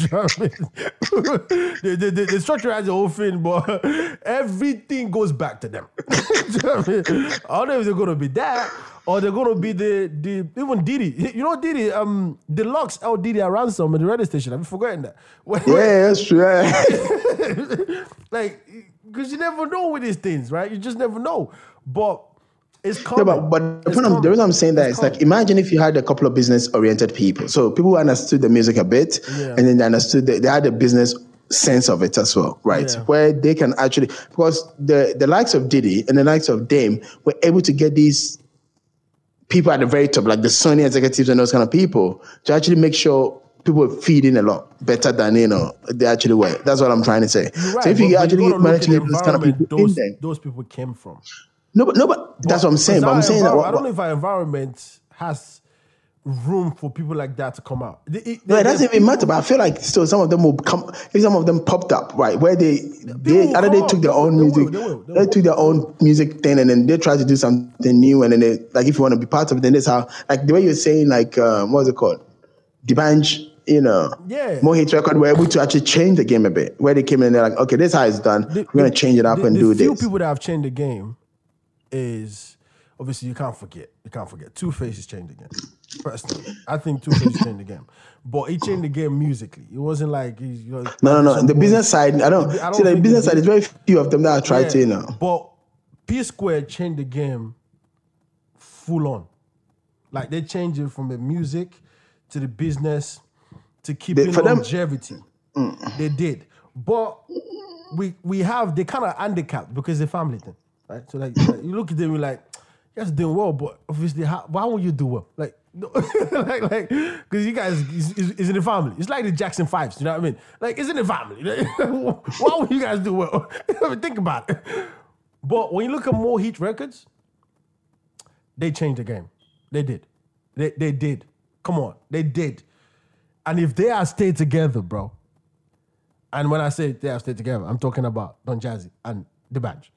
S1: You know what I mean? the, the, the, the structure has the whole thing, but everything goes back to them. Do you know what I mean? I don't know if they're gonna be that or they're gonna be the the even Diddy. You know Diddy, um Deluxe L Diddy at ransom at the radio station. I've forgotten that. When-
S2: Yeah, that's true. yeah.
S1: like because you never know with these things, right? You just never know. But it's
S2: Yeah,
S1: coming.
S2: but, but the, point I'm, the reason I'm saying that
S1: It's
S2: is like imagine if you had a couple of business oriented people. So people who understood the music a bit
S1: Yeah.
S2: and then they understood that they had a business sense of it as well, right?
S1: Yeah.
S2: Where they can actually because the the likes of Diddy and the likes of Dame were able to get these people at the very top, like the Sony executives and those kind of people, to actually make sure people were feeding a lot better than you know they actually were. That's what I'm trying to say.
S1: Right,
S2: so if you actually manage to get those kind of people
S1: those, those people came from.
S2: No, but no, but that's what I'm saying. But I'm saying that. what-
S1: I don't know if our environment has room for people like that to come out. They- it-
S2: No, it doesn't even matter. But I feel like still some of them will come. If some of them popped up, right, where they they
S1: will
S2: either they took their
S1: They
S2: own
S1: will,
S2: music,
S1: they will, they
S2: they took their own music thing, and then they tried to do something new, and then they like if you want to be part of it, then this how like the way you're saying like um, what was it called, D'banj, you know,
S1: Yeah.
S2: Mo' Hits record were able to actually change the game a bit. Where they came in, they're like, okay, this is how it's done. We're gonna change it up and do
S1: few
S2: this.
S1: people that have changed the game is obviously you can't forget. You can't forget. Two Faces changed the game. Personally, I think Two Faces changed the game, but he changed the game musically. It wasn't like he's. You know,
S2: no, no, no. The business side, I don't,
S1: I don't
S2: see. The business
S1: the-
S2: side is very few of them that I try to, you know.
S1: But P Square changed the game full on. Like they changed it from the music to the business to keeping
S2: for them- Mm.
S1: longevity. They did. But we we have they kind of handicapped because they're family thing. So like, like, you look at them, you're like, guys doing well, but obviously how, why won't you do well? Like no, like like because you guys is, in the family. It's like the Jackson Fives, you know what I mean? Like it's in the family. why would you guys do well? Think about it. But when you look at Mo' Hits records, they changed the game. They did. They they did. Come on, they did. And if they are stayed together, bro. And when I say they are stayed together, I'm talking about Don Jazzy and D'banj.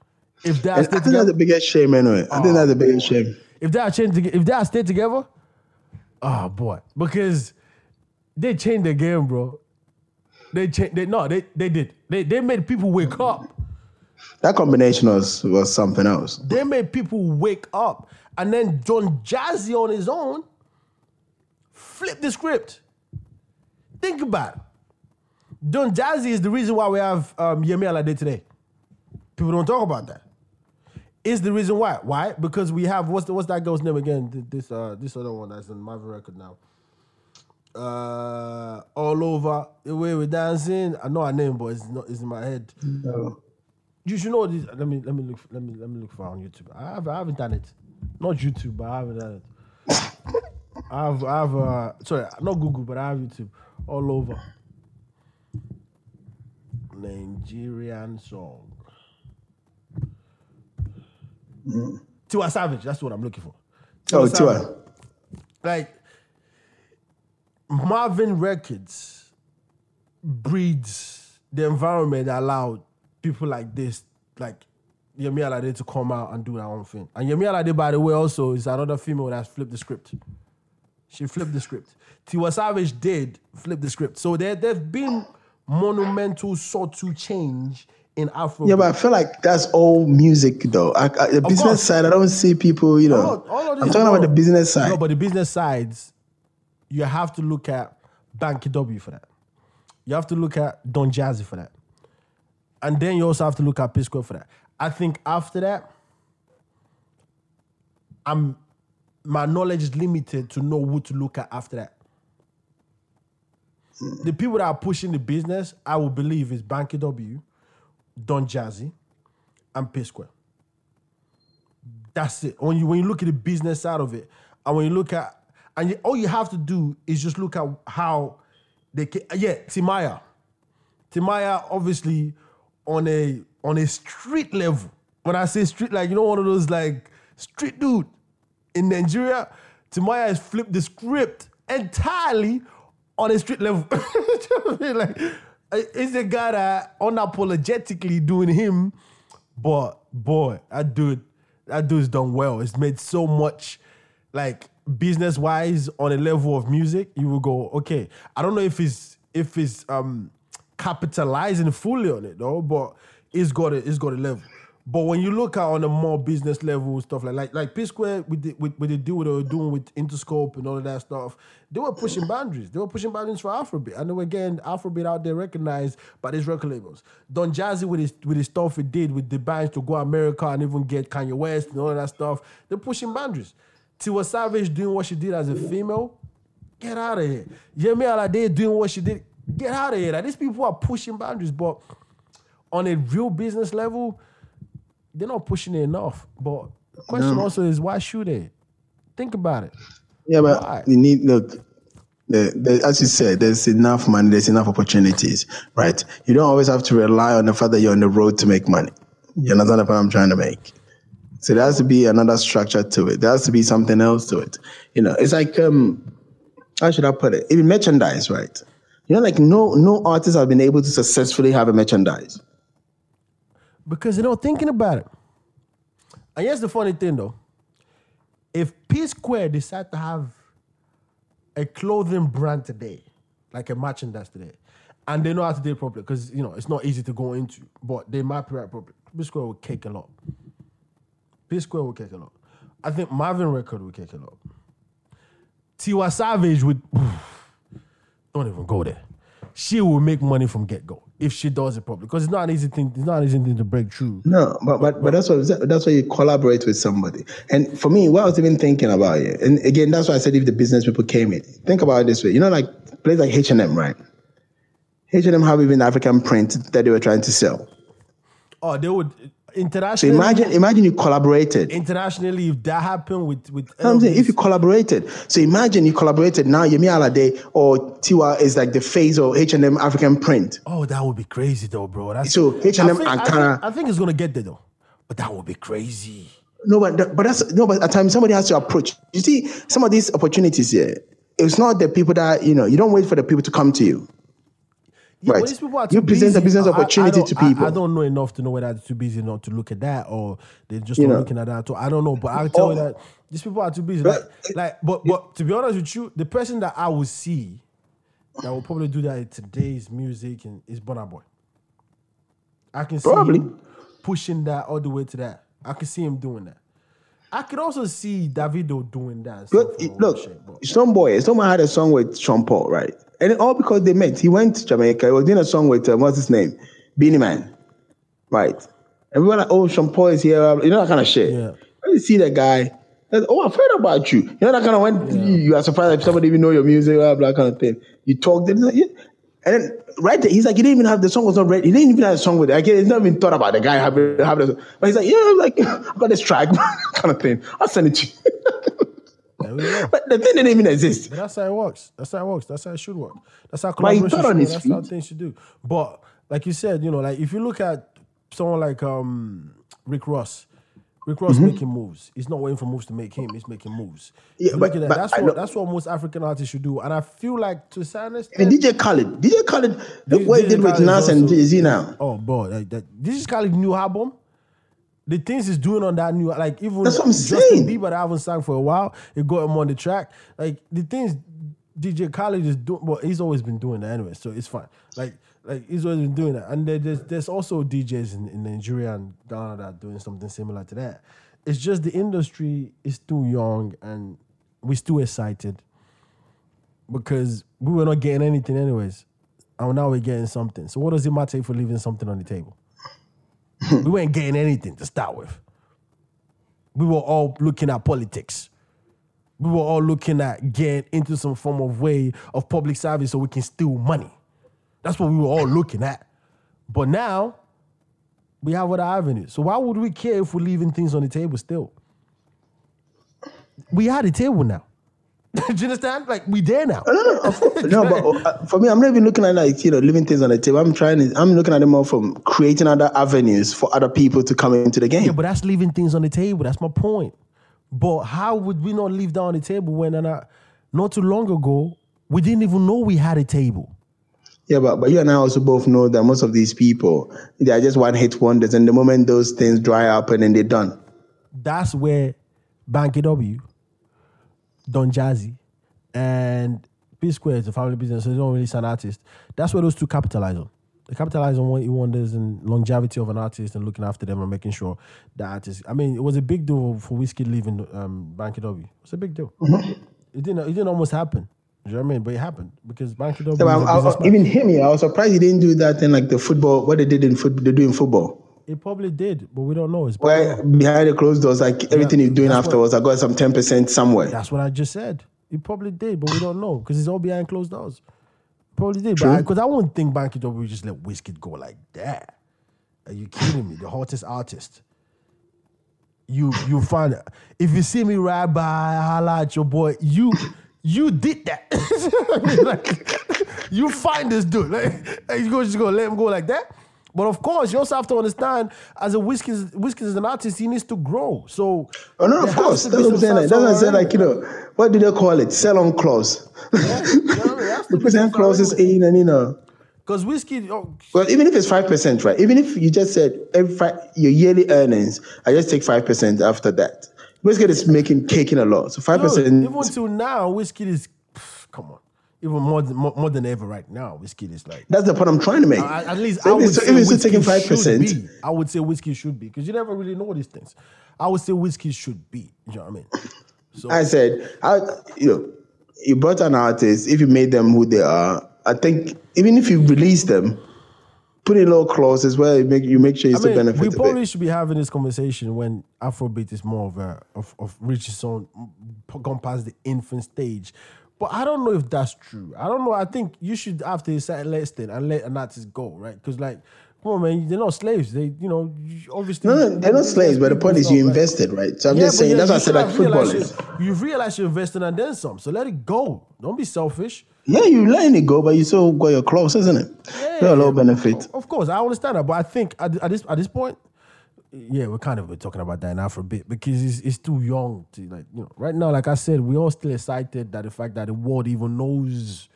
S1: If they are
S2: And I think that's the biggest shame anyway. I think that's the biggest shame.
S1: if they are changed, toge- if they are stayed together, oh boy, because they changed the game, bro. They changed. They no, they they did. They they made people wake up.
S2: That combination was was something else.
S1: They made people wake up. And then Don Jazzy on his own flipped the script. Think about it. Don Jazzy is the reason why we have um, Yemi Alade today. People don't talk about that. Is the reason why. Why? Because we have what's the, what's that girl's name again? This uh this other one that's on my record now. Uh, all over the way we're dancing. I know her name, but it's not. It's in my head. You should know this. Let me let me look. Let me let me look for it on YouTube. I have I haven't done it. Not YouTube, but I haven't done it. I have I have uh sorry not Google, but I have YouTube all over. Nigerian song. Tiwa Savage. That's what I'm looking for.
S2: Oh,
S1: Savage.
S2: Tiwa.
S1: Like Mavin Records breeds the environment that allowed people like this, like Yemi Alade, to come out and do their own thing. And Yemi Alade, by the way, also is another female that's flipped the script. She flipped the script. Tiwa Savage did flip the script. So there, there've been monumental sort to change in Afro.
S2: Yeah, but I feel like that's all music though. I, I, the business
S1: course.
S2: side, I don't see people. You know,
S1: All- all of
S2: I'm talking about the business side.
S1: No, but the business sides, you have to look at Banky W for that. You have to look at Don Jazzy for that. And then you also have to look at P Square for that. I think after that, I'm my knowledge is limited to know who to look at after that. The people that are pushing the business, I will believe is Banky W, Don Jazzy, and P Square. That's it. When you when you look at the business side of it, and when you look at and you, all you have to do is just look at how they ca- yeah Timaya, Timaya obviously on a on a street level. When I say street, like you know one of those like street dude in Nigeria, Timaya has flipped the script entirely on a street level. Like it's a guy that unapologetically doing him but boy, that dude, that dude's done well. It's made so much, like business wise, on a level of music. You will go, okay. I don't know if it's if it's um capitalizing fully on it though, but it's got a it's got a level. But when you look at on a more business level stuff like like like P Square with the with, with the deal they were doing with Interscope and all of that stuff, they were pushing boundaries. They were pushing boundaries for Afrobeat, and they were getting Afrobeat out there recognized by these record labels. Don Jazzy with his with his stuff he did with D'banj to go America and even get Kanye West and all of that stuff. They're pushing boundaries. Tiwa Savage doing what she did as a female, get out of here. Yemi Alade doing what she did, get out of here. Like, these people are pushing boundaries, but on a real business level, they're not pushing it enough. But the question also is why should they? Think about it.
S2: Yeah, but
S1: Why?
S2: you need look. The, the, as you said, there's enough money, there's enough opportunities, right? You don't always have to rely on the fact that you're on the road to make money. You understand the point I'm trying to make? So there has to be another structure to it. There has to be something else to it. You know, it's like um, how should I put it? Even merchandise, right? You know, like no no artists have been able to successfully have a merchandise.
S1: Because you know, thinking about it. And here's the funny thing though. If P Square decide to have a clothing brand today, like a merchandise today, and they know how to do it properly, because you know it's not easy to go into, but they map it right properly. P Square will kick a lot. P Square will kick a lot. I think Mavin Record will kick a lot. Tiwa Savage would don't even go there. She will make money from get go if she does it properly. Because it's not an easy thing. It's not an easy thing to break through.
S2: No, but but, but that's what that's why you collaborate with somebody. And for me, what I was even thinking about it, and again, that's why I said if the business people came in, think about it this way. You know, like places like H and M, right? H and M have even African print that they were trying to sell.
S1: Oh, they would
S2: So imagine imagine you collaborated.
S1: internationally, if that happened with with
S2: I'm saying if you collaborated. So imagine you collaborated now, Yemi Alade or Tiwa is like the face of H and M African print.
S1: oh, that would be crazy though, bro. That's
S2: So, H&M
S1: I think- I
S2: Ankara-
S1: I think it's gonna get there though, but that would be crazy.
S2: No, but but that's no, but at times somebody has to approach. You see, some of these opportunities here, it's not the people that you know. You don't wait for the people to come to you.
S1: Yeah,
S2: Right.
S1: but these people are
S2: You present a business
S1: I- I- I
S2: opportunity to people.
S1: I, don't know enough to know whether they're too busy not to look at that or they're just
S2: You
S1: not
S2: know.
S1: looking at that. So I don't know, but I'll tell you
S2: Oh.
S1: that these people are too busy. Like, like, but but to be honest with you, the person that I would see that will probably do that in today's music and is Burna Boy. I can see
S2: Probably.
S1: him pushing that all the way to that. I can see him doing that. I could also see Davido doing that. stuff
S2: Look,
S1: shit, but-
S2: some boy, someone had a song with Sean Paul, right? And all because they met. He went to Jamaica. He was doing a song with um, what's his name, Beenie Man, right? Everyone we were like, oh, Sean Paul is here. You know that kind of shit.
S1: Yeah.
S2: When you see that guy, that's, oh, I've heard about you. You know that kind of when you, you are surprised if somebody even know your music, blah, blah kind of thing. You talk, then, yeah. And then right there, he's like, he didn't even have the song was not ready. He didn't even have a song with it. Like, he's not even thought about the guy having, having a, but he's like, yeah, I'm like, I've got this track, kind of thing. I'll send it to you.
S1: There we go.
S2: But the thing didn't even exist.
S1: But that's how it works. That's how it works. That's how it should work. That's how collaboration should work. That's how things should do. But like you said, you know, like if you look at someone like um Rick Ross, Rick Ross making moves. He's not waiting for moves to make him. He's making moves.
S2: Mm-hmm. Yeah, but-
S1: look at that.
S2: but
S1: That's
S2: I
S1: what
S2: know-
S1: that's what most African artists should do. And I feel like to a certain
S2: And
S1: extent,
S2: DJ Khaled, DJ Khaled, look
S1: DJ
S2: what he did with Nas and Jay Z now.
S1: Oh, boy, like that. This is Khaled's new album. The things he's doing on that new, like even
S2: That's what I'm
S1: Justin
S2: saying.
S1: Bieber that I haven't sang for a while, it got him on the track. Like the things DJ Khaled is doing, well, he's always been doing that anyway, so it's fine. Like, like he's always been doing that, and there- there's there's also DJs in, in Nigeria and Ghana that are doing something similar to that. It's just the industry is too young, and we're still excited because we were not getting anything anyways. And now we're getting something. So what does it matter if we're leaving something on the table? we weren't getting anything to start with. We were all looking at politics. We were all looking at getting into some form of way of public service so we can steal money. That's what we were all looking at. But now we have other avenues. So why would we care if we're leaving things on the table still? We had a table now. Do you understand? Like we there now.
S2: no, but uh, for me, I'm not even looking at like you know leaving things on the table. I'm trying. to- I'm looking at them more from creating other avenues for other people to come into the game.
S1: Yeah, but that's leaving things on the table. That's my point. But how would we not leave that on the table when and uh, not too long ago we didn't even know we had a table?
S2: Yeah, but, but you and I also both know that most of these people they are just one hit wonders, and the moment those things dry up, and then they're done.
S1: That's where Banky W, Don Jazzy, and P Square is a family business, so they don't really sign artists. That's where those two capitalize on. They capitalize on what he wonders and longevity of an artist and looking after them and making sure the artist. I mean, it was a big deal for Wizkid leaving um, Banky W. It's a big deal. It didn't. It didn't almost happen. You know what I mean? But it happened because Banky W.
S2: Yeah, but
S1: is a
S2: I- I- even him, yeah, I was surprised he didn't do that in like the football. What they did in football, they do in football.
S1: It probably did, but we don't know. It's
S2: Where behind the closed doors, like everything he's doing
S1: that's what-
S2: afterwards, I got some ten percent somewhere.
S1: That's what I just said. He probably did, but we don't know because it's all behind closed doors. Probably did,
S2: True.
S1: but because I, wouldn't think Banky W would just let Wizkid go like that. Are you kidding me? The hottest artist. You you find it. if you see me ride by, holla at your boy. You you did that. Like, you find this dude. Like, you go just go let him go like that. But of course, you also have to understand, as a Wizkid, Wizkid as an artist, he needs to grow. So,
S2: Oh no, of course. That's what I'm saying. Like, that's what I'm saying. Like you know, what do they call it? Sell on clause.
S1: you know what I mean? There has to
S2: You
S1: be
S2: put
S1: some
S2: them
S1: sort of
S2: clauses
S1: anyway.
S2: in, and you know.
S1: Because Wizkid, oh,
S2: Well, even if it's five percent, right? Even if you just said every fi- your yearly earnings, I just take five percent after that. Wizkid is making caking a lot, so five percent.
S1: even until now, Wizkid is pff, come on, even more than more, more than ever right now. Wizkid is like
S2: That's the point I'm trying to make.
S1: at at least
S2: So
S1: I would
S2: it's,
S1: say
S2: if it's taking five percent.
S1: I would say Wizkid should be because you never really know these things. I would say Wizkid should be. You know what I mean? So
S2: I said, I, you know, you brought an artist. If you made them who they are, I think even if you release them, put in little clauses where you make you make sure you
S1: I
S2: still
S1: mean,
S2: benefit.
S1: we probably should be having this conversation when Afrobeat is more of a of, of reaching its own gone past the infant stage. But I don't know if that's true. I don't know. I think you should after to set a listing and let an artist go, right? Because like, come on, man, they're not slaves. They, you know, obviously.
S2: No, no they're not slaves, but the point is you invested, right? So I'm
S1: Yeah,
S2: just saying
S1: yeah,
S2: that's why I said like footballers.
S1: you- You've realized you're investing and then some. So let it go. Don't be selfish.
S2: Yeah, you letting it go, but you still got your clothes, isn't it?
S1: Yeah,
S2: You're a little benefit.
S1: Of course, I understand that, but I think at, at this at this point, yeah, we're kind of been talking about that now for a bit because it's, it's too young to like you know. Right now, like I said, we're all still excited that the fact that the world even knows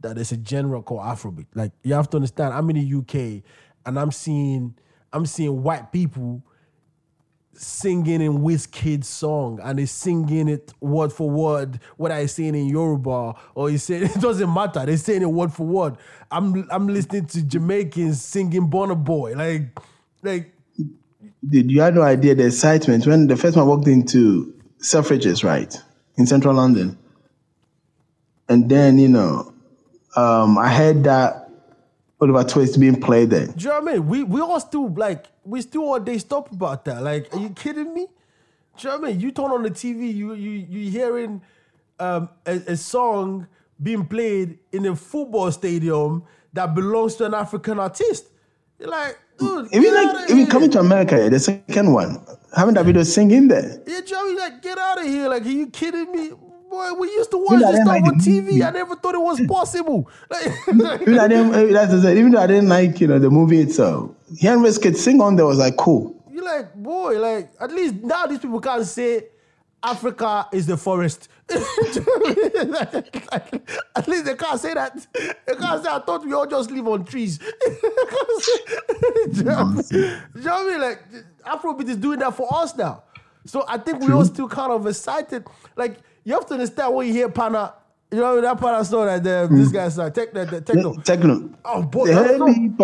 S1: that there's a genre called Afrobeat. Like you have to understand, I'm in the UK and I'm seeing I'm seeing white people singing in Wizkid's song and they're singing it word for word, what I saying in Yoruba, or he's saying it doesn't matter. They're saying it word for word. I'm I'm listening to Jamaicans singing Burna Boy. Like like
S2: Dude, you had no idea the excitement when the first one walked into Selfridges, right, in central London. And then, you know, um, I heard that Oliver Twist being played there.
S1: do you know what I mean? We we all still like we still all day stop about that. Like, are you kidding me? Do you know what I mean? You turn on the TV, you you you hearing um, a, a song being played in a football stadium that belongs to an African artist. You're like, dude,
S2: Even
S1: get
S2: like, if
S1: you
S2: coming to America, yeah, the second one, having that video singing there.
S1: Yeah, Joey, like, get out of here. Like, are you kidding me? Boy, we used to watch this stuff
S2: like
S1: on TV.
S2: movie.
S1: I never thought it was possible.
S2: Even I didn't, eh, that's the thing, even though I didn't like, you know, the movie itself, hearing Wizkid sing on there was like cool.
S1: you're like, boy, like, at least now these people can't say Africa is the forest. at least they can't say that. They can't say, I thought we all just live on trees. Do you know what I mean? Like, Afrobeat is doing that for us now. So I think we all still kind of excited. Like, you have to understand when you hear Pana, you know, that Pana song that the, this guy's like, tech, the, the Tekno.
S2: Tekno.
S1: Oh, boy, that song,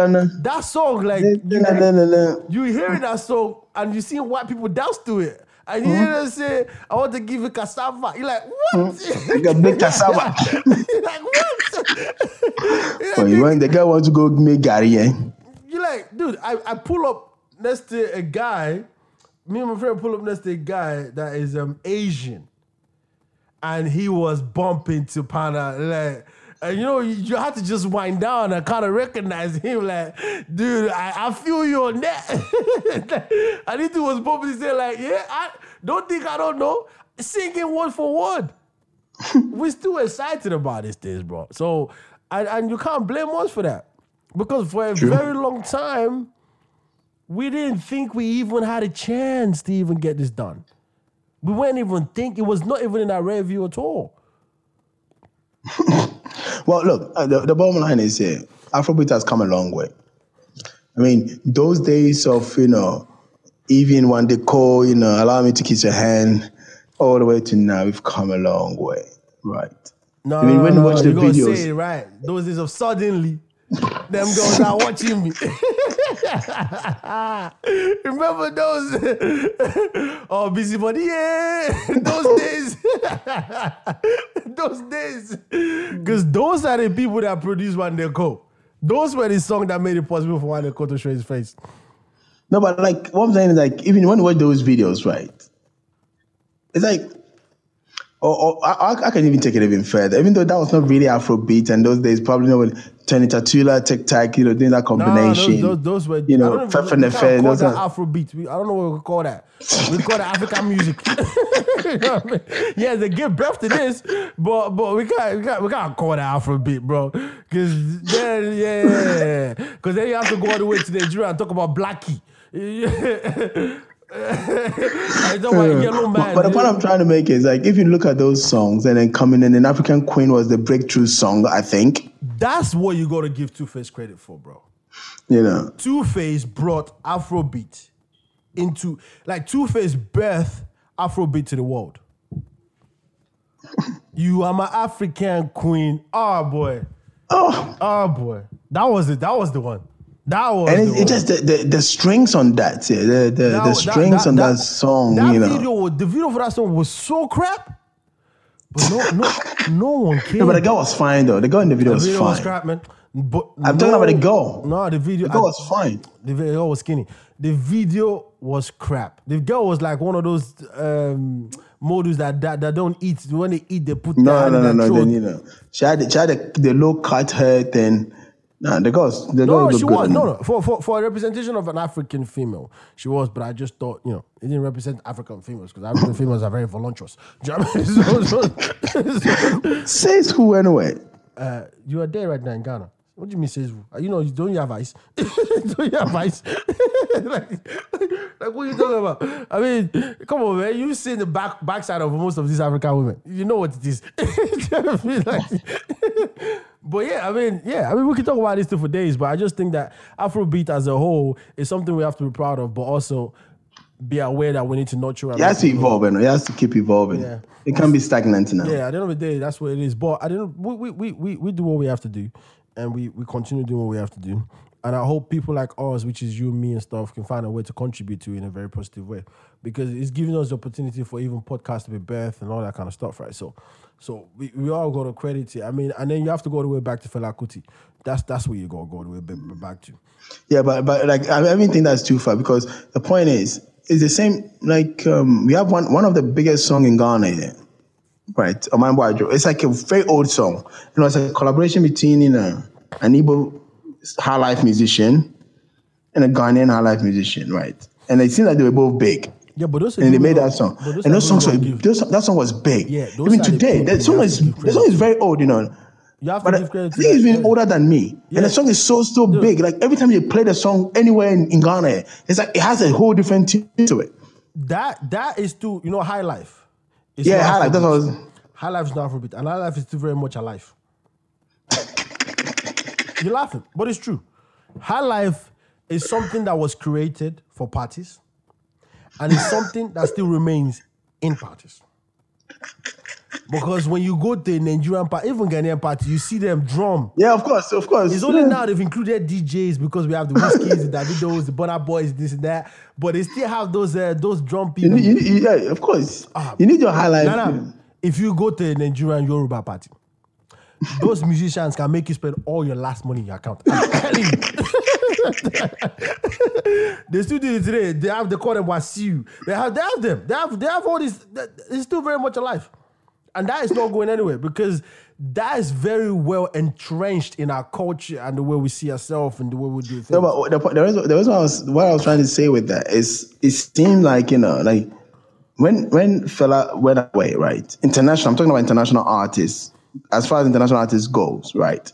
S1: that song, like, you, you hearing that song and you see white people dance to it. And you hear them say, I want to give you cassava. You're like, what?
S2: Like a big cassava.
S1: You're like, what? You're like,
S2: you want the guy wants to go make garri, eh?
S1: you're like, dude, I, I pull up next to a guy, me and my friend pull up next to a guy that is um Asian. And he was bumping to Pana. Like, and you know, you, you have to just wind down and kind of recognize him. Like, dude, I, I feel you on that. and he was bumping. He said, like, yeah, I don't think I don't know. Singing word for word. We're still excited about these things, bro. So, and, and you can't blame us for that. Because for a very long time, we didn't think we even had a chance to even get this done. We weren't even think it was not even in our review at all.
S2: Well, look, uh, the, the bottom line is here Afrobeat has come a long way. I mean, those days of, you know, even when they call, you know, allow me to kiss your hand, all the way to now, we've come a long way, right?
S1: No,
S2: I mean,
S1: no,
S2: when
S1: no,
S2: you watch the
S1: you
S2: videos-
S1: right. Those days of suddenly, them girls are watching me. Remember those? oh, busybody, yeah. Those days, those days, because those are the people that produced Wande Coal. Those were the songs that made it possible for Wande Coal to show his face.
S2: No, but like, what I'm saying is like, even when you watch those videos, right? It's like, or, or I, I- I can even take it even further. Even though that was not really Afrobeat, and those days probably nobody. Tony Tetuila, Tic Tac, you know, doing that
S1: Nah,
S2: combination.
S1: those, those, those were,
S2: you know,
S1: don't even-
S2: Fefe
S1: we can't
S2: Nefe,
S1: call
S2: those are-
S1: Afrobeat. We, I don't know what we call that. We call that African music. You know I mean? Yeah, they give birth to this, but but we can't we can't, we can't call that Afrobeat, bro. Because then yeah, because then you have to go all the way to Nigeria and talk about Blackie. I talk about Yellow Man.
S2: But, but the point eh? I'm trying to make is like if you look at those songs and then coming in, and African Queen was the breakthrough song, I think.
S1: That's what you gotta give Two Face credit for, bro.
S2: You know,
S1: Two Face brought Afrobeat into like Two Face birth Afrobeat to the world. you are my African queen. Oh boy.
S2: oh,
S1: Oh boy. That was it. That was the one. That was
S2: and it, it just the, the, the strings on that, yeah, the the,
S1: That-
S2: the strings
S1: that-
S2: on that,
S1: that-
S2: song,
S1: That
S2: you know.
S1: video, was- the video for that song was so crap. But no, no, no one cared.
S2: Yeah, but the girl was fine though. The girl in the video
S1: The
S2: was
S1: video
S2: fine.
S1: was crap, man. But
S2: I'm talking about the girl.
S1: No, the video.
S2: the girl
S1: I-
S2: was fine.
S1: The video was skinny. The video was crap. The girl was like one of those um, models that, that that don't eat. When they eat, they put
S2: No, no, no, no. Then you know, she had she had the, the low cut hair. Then, nah, the girls, the
S1: No,
S2: girls look
S1: she was no, no. For, for for a representation of an African female, she was. But I just thought, you know, it didn't represent African females because African females are very voluptuous. Do you know what I mean? So- so-
S2: Says who anyway?
S1: uh, you are there right now in Ghana. What do you mean says who? Uh, You know, don't you have ice? don't you have ice? like, like, what are you talking about? I mean, come on, man. You've seen the back backside of most of these African women. You know what it is. Do you know what I mean? Like- but yeah, I mean, yeah, I mean, we can talk about this too for days, but I just think that Afrobeat as a whole is something we have to be proud of, but also be aware that we need to nurture.
S2: He has to evolve, and he has to keep evolving.
S1: Yeah.
S2: It can't be stagnant now.
S1: yeah, at the end of the day, that's what it is. But I don't. We we, we, we we do what we have to do, and we we continue doing what we have to do. And I hope people like us, which is you, me, and stuff, can find a way to contribute to in a very positive way, because it's giving us the opportunity for even podcasts to be birthed and all that kind of stuff, right? So, so we, we all got to credit it. I mean, and then you have to go the way back to Fela Kuti. That's that's where you got to go the way ba- ba- back to.
S2: Yeah, but but like I don't think that's too far because the point is it's the same. Like um, we have one one of the biggest song in Ghana, yeah, right? It's like a very old song. You know, it's a collaboration between you know an Igbo high life musician and a Ghanaian high life musician, right? And it seems like they were both big.
S1: Yeah, but those
S2: and they made that song.
S1: those
S2: And those songs were those, that song was big.
S1: Yeah,
S2: even today, that song is
S1: to
S2: the song is very old, you know.
S1: You have to
S2: But I,
S1: give
S2: I
S1: credit to
S2: think it's
S1: that,
S2: even older than me.
S1: Yeah.
S2: And the song is so so big. Like every time you play the song anywhere in, in Ghana, it's like it has a whole different tune to it.
S1: That that is too, you know, high life. It's
S2: Yeah, High Life, that's what I was-
S1: High life is not Afrobeat, and high life is still very much alive. You're laughing, but it's true. High life is something that was created for parties, and it's something that still remains in parties. Because when you go to a Nigerian party, even Ghanaian party, you see them drum.
S2: Yeah, of course, of course.
S1: It's only
S2: Yeah.
S1: now they've included DJs because we have the Wizkids, the Davidos, the Burna Boys, this and that. But they still have those uh, those drum
S2: You
S1: people.
S2: need, you, need- yeah, of course.
S1: Ah.
S2: you need your highlife.
S1: Nah, nah. If you go to a Nigerian Yoruba party, those musicians can make you spend all your last money in your account. I'm telling you. they still do it today. They have they call them Wasiu. They have they have them. They have they have all this. that- It's still very much alive, and that is not going anywhere because that is very well entrenched in our culture and the way we see ourselves and the way we do things.
S2: No, but the, the reason, the reason I was, what I was trying to say with that is it seemed like, you know, like when when Fela went away, right? International, I'm talking about international artists, as far as international artists goes, right?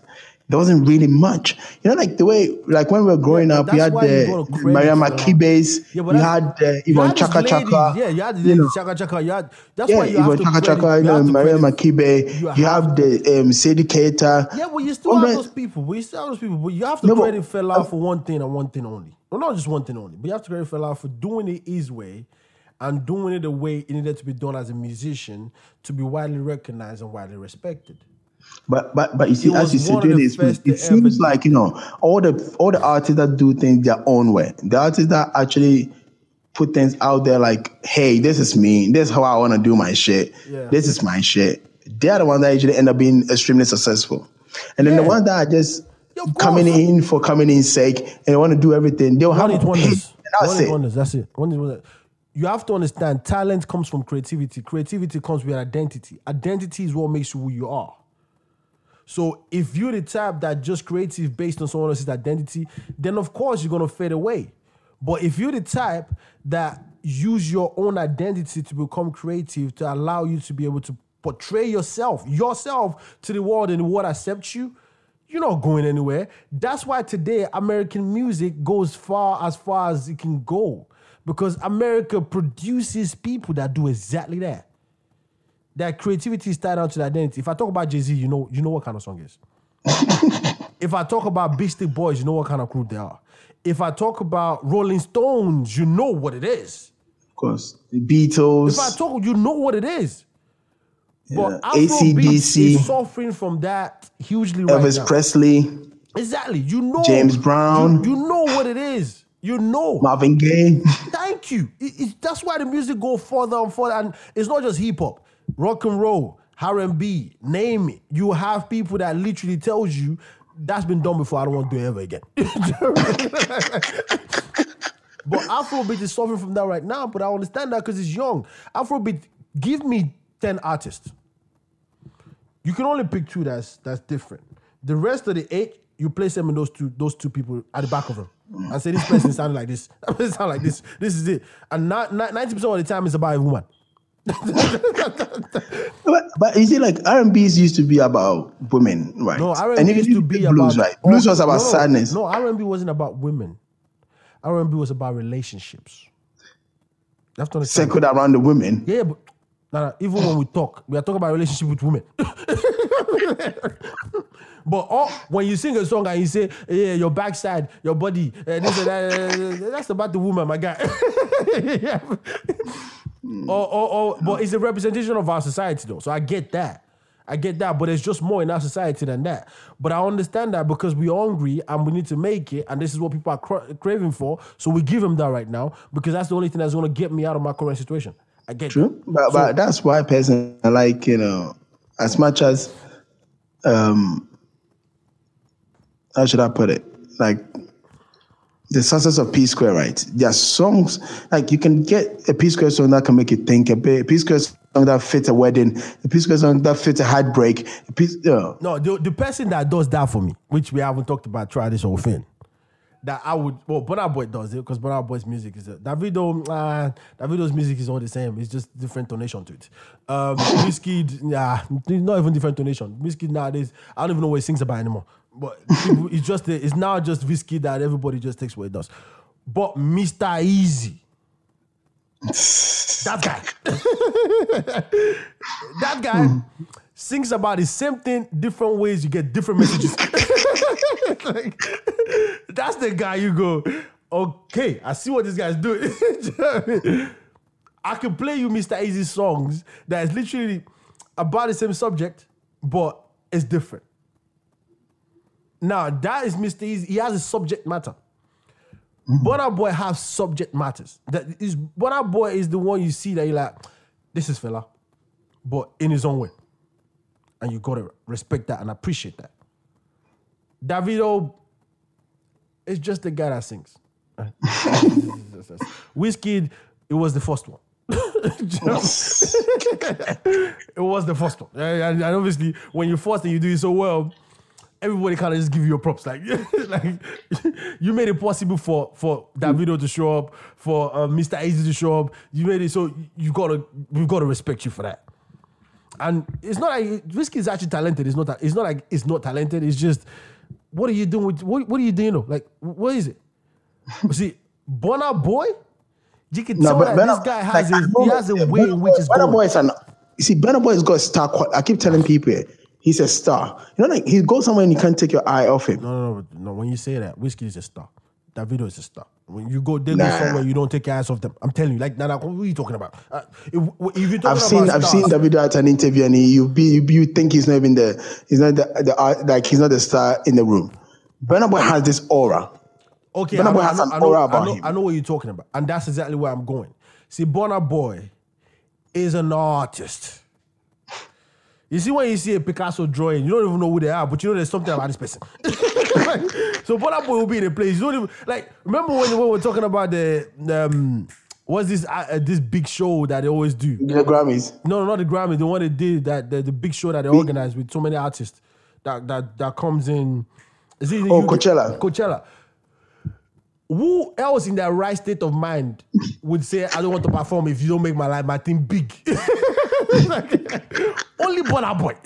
S2: There wasn't really much. You know, like the way, like when we were growing
S1: Yeah,
S2: up, we had the Maria. Makebas,
S1: Yeah,
S2: you had uh,
S1: you
S2: Yvonne
S1: had these
S2: Chaka Chaka.
S1: Yeah, you had the
S2: you know.
S1: Chaka Chaka. You had, that's
S2: Yeah,
S1: why you have
S2: Chaka Chaka, you know, Maria Makeba,
S1: you
S2: you have the um, Salif Keita.
S1: Yeah, but you still
S2: Oh,
S1: have
S2: man.
S1: those people. But you still have those people. But you have to
S2: No,
S1: credit Fela for one thing and one thing only. Well, not just one thing only, but you have to credit Fela for doing it his way and doing it the way it needed to be done as a musician to be widely recognized and widely respected.
S2: But but but you see,
S1: He
S2: as you said, doing this, it seems
S1: ever-
S2: like you know all the all the artists that do things their own way. The artists that actually put things out there like, hey, this is me. This is how I want to do my shit.
S1: Yeah.
S2: This is my shit. They're the ones that usually end up being extremely successful. And then the ones that are just
S1: Yeah,
S2: coming in for coming in sake and want to do everything, they'll have
S1: One
S2: a
S1: wonders.
S2: That's
S1: One
S2: it.
S1: wonders. That's it. One hit wonders. You have to understand talent comes from creativity. Creativity comes with identity. Identity is what makes you who you are. So if you're the type that just creative based on someone else's identity, then of course you're gonna fade away. But if you're the type that use your own identity to become creative to allow you to be able to portray yourself, yourself to the world and the world accepts you, you're not going anywhere. That's why today American music goes far as far as it can go. Because America produces people that do exactly that. That creativity is tied down to the identity. If I talk about Jay-Z, you know, you know what kind of song it is. if I talk about Beastie Boys, you know what kind of group they are. If I talk about Rolling Stones, you know what it is.
S2: Of course, the Beatles.
S1: If I talk, you know what it is. But
S2: Yeah,
S1: Afrobeat
S2: AC/DC.
S1: is suffering from that hugely right
S2: Elvis
S1: now.
S2: Presley,
S1: Exactly. You know.
S2: James Brown.
S1: You, you know what it is. You know.
S2: Marvin Gaye.
S1: Thank you. It- it- that's why the music go further and further, and it's not just hip hop, rock and roll, R and B, name it. You have people that literally tells you that's been done before. I don't want to do it ever again. but Afrobeat is suffering from that right now. But I understand that because it's young. Afrobeat, give me ten artists. You can only pick two that's that's different. The rest of the eight, you place them in those two those two people at the back of them. And say this person sounded like this. It sound like this. This is it. And ninety percent of the time it's about a woman.
S2: But, but you see, like R and B's used to be about women, right?
S1: No, R
S2: and
S1: B used to be
S2: blues,
S1: about
S2: right? Blues was about
S1: no, no,
S2: sadness.
S1: No, R and B wasn't about women. R and B was about relationships. You have to understand.
S2: Circled around the women.
S1: Yeah, but nah, nah, even when we talk, we are talking about relationship with women. but all, when you sing a song and you say, "Yeah, your backside, your body," uh, this and that, uh, that's about the woman, my guy. yeah. or, or, or, but it's a representation of our society, though. So I get that. I get that, but there's just more in our society than that. But I understand that because we're hungry and we need to make it, and this is what people are cra- craving for. So we give them that right now because that's the only thing that's going to get me out of my current situation. I get
S2: True, but, but that's why person like you know as much as um how should I put it like the success of P Square, right? There are songs like you can get a P Square song that can make you think a P Square song that fits a wedding, a P Square song that fits a heartbreak, a P, you know,
S1: No, the, the person that does that for me, which we haven't talked about try this whole thing, that I would, well, Burna Boy does it because Burna Boy's music is, that Davido, uh, Davido's music is all the same. It's just different tonation to it. Um, Wizkid, yeah, not even different tonation. Wizkid nowadays, I don't even know what he sings about anymore. But it's just, it's now just Wizkid that everybody just takes what it does. But Mr. Eazi, that guy. that guy hmm. sings about the same thing, different ways. You get different messages. Like, that's the guy you go, okay, I see what this guy's doing. You know I mean? I can play you Mr. Eazi songs that is literally about the same subject, but it's different. Now, that is Mr. Eazi. He has a subject matter. Burna Boy has subject matters. That is Burna Boy is the one you see that you're like, this is Fela, but in his own way. And you gotta respect that and appreciate that. Davido is just the guy that sings. Wizkid, it was the first one. it was the first one. And, obviously, when you're first and you do it so well, everybody kind of just give you your props. Like, like you made it possible for for Davido to show up, for uh, Mr. Eazi to show up. You made it so you gotta we've got to respect you for that. And it's not like Wizkid is actually talented. It's not. that- It's not like it's not talented. It's just what are you doing with what? What are you doing? though? Like what is it? See, Burna Boy, you can tell that this guy has
S2: like,
S1: a, he has a way in which is
S2: Burna. Boy is an, you see, Burna Boy has got star. I keep telling people, he's a star. You know, like he goes somewhere and you can't take your eye off him.
S1: No, no, no, no. When you say that, Wizkid is a star. Davido is a star. When you go, they go
S2: Nah.
S1: somewhere, you don't take your eyes off them. I'm telling you, like, nah, nah, what are you talking about? Uh, if, if talking
S2: I've seen I've seen
S1: stars-
S2: Davido at an interview and he, you be you, you think he's not even the he's not the, the art like he's not the star in the room. Burna Boy has this aura.
S1: Okay,
S2: Burna
S1: I
S2: Boy
S1: know,
S2: has
S1: I
S2: an
S1: know, I know,
S2: aura
S1: I
S2: about
S1: know,
S2: him.
S1: I know what you're talking about, and that's exactly where I'm going. See, Burna Boy is an artist. You see, when you see a Picasso drawing, you don't even know who they are, but you know there's something about this person. so Boy will be in a place. You don't even like. Remember when, when we were talking about the um, what's this uh, uh, this big show that they always do?
S2: The Grammys.
S1: No, no, not the Grammys. The one they did that the, the big show that they organized with so many artists. that that that comes in. Is it
S2: Oh,
S1: UK?
S2: Coachella.
S1: Coachella. Who else in their right state of mind would say, "I don't want to perform if you don't make my life my thing big"? Only Burna Boy.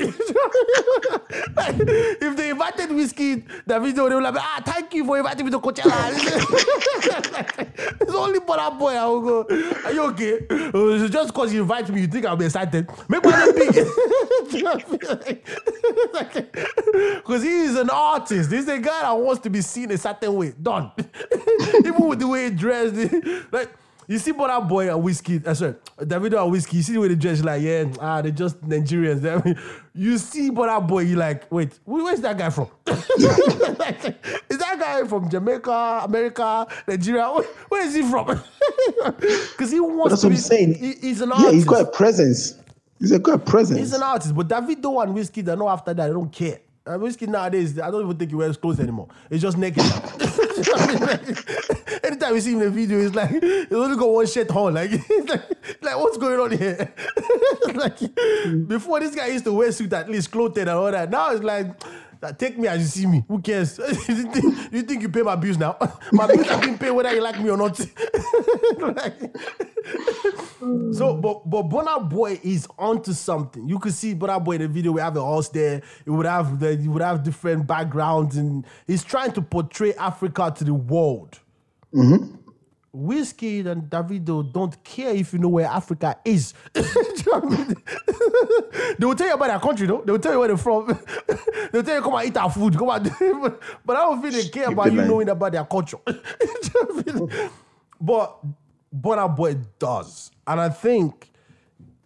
S1: Like, if they invited Wizkid, the video they will like, ah, thank you for inviting me to Coachella. it's only Burna Boy. I will go. Are you okay? Uh, just because you invite me, you think I'll be excited. Make name big. Because he is an artist. He's a guy that wants to be seen a certain way. Done. Even with the way he dressed. like, you see Burna Boy and Wizkid, uh, sorry, Davido and Wizkid, you see with the way they dress, like, yeah, ah, they're just Nigerians. I mean, you see Burna Boy, you like, wait, where's that guy from? is that guy from Jamaica, America, Nigeria? Where, where is he from? Because he wants
S2: That's
S1: to
S2: what I'm saying.
S1: he- he's an artist.
S2: Yeah, he's got a presence. He's a good presence.
S1: He's an artist, but Davido and Wizkid, they're not after that. They don't care. Uh, Wizkid nowadays, I don't even think he wears clothes anymore. It's just naked. Anytime you see him in a video, it's like he's only got one shirt on. Like, like, like, what's going on here? like before, this guy used to wear suit at least clothed and all that. Now it's like. Take me as you see me. Who cares? you, think, you think you pay my bills now? my bills have been paid whether you like me or not. Like- so, but but Burna Boy is onto something. You could see Burna Boy in the video. We have a horse there. It would have the you would have different backgrounds, and he's trying to portray Africa to the world. Wizkid and Davido don't care if you know where Africa is. You know I mean? they will tell you about their country, though. They will tell you where they're from. They'll tell you come and eat our food. Come on, but I don't think they care about you knowing about their culture. You know what I mean? But Burna Boy does, and I think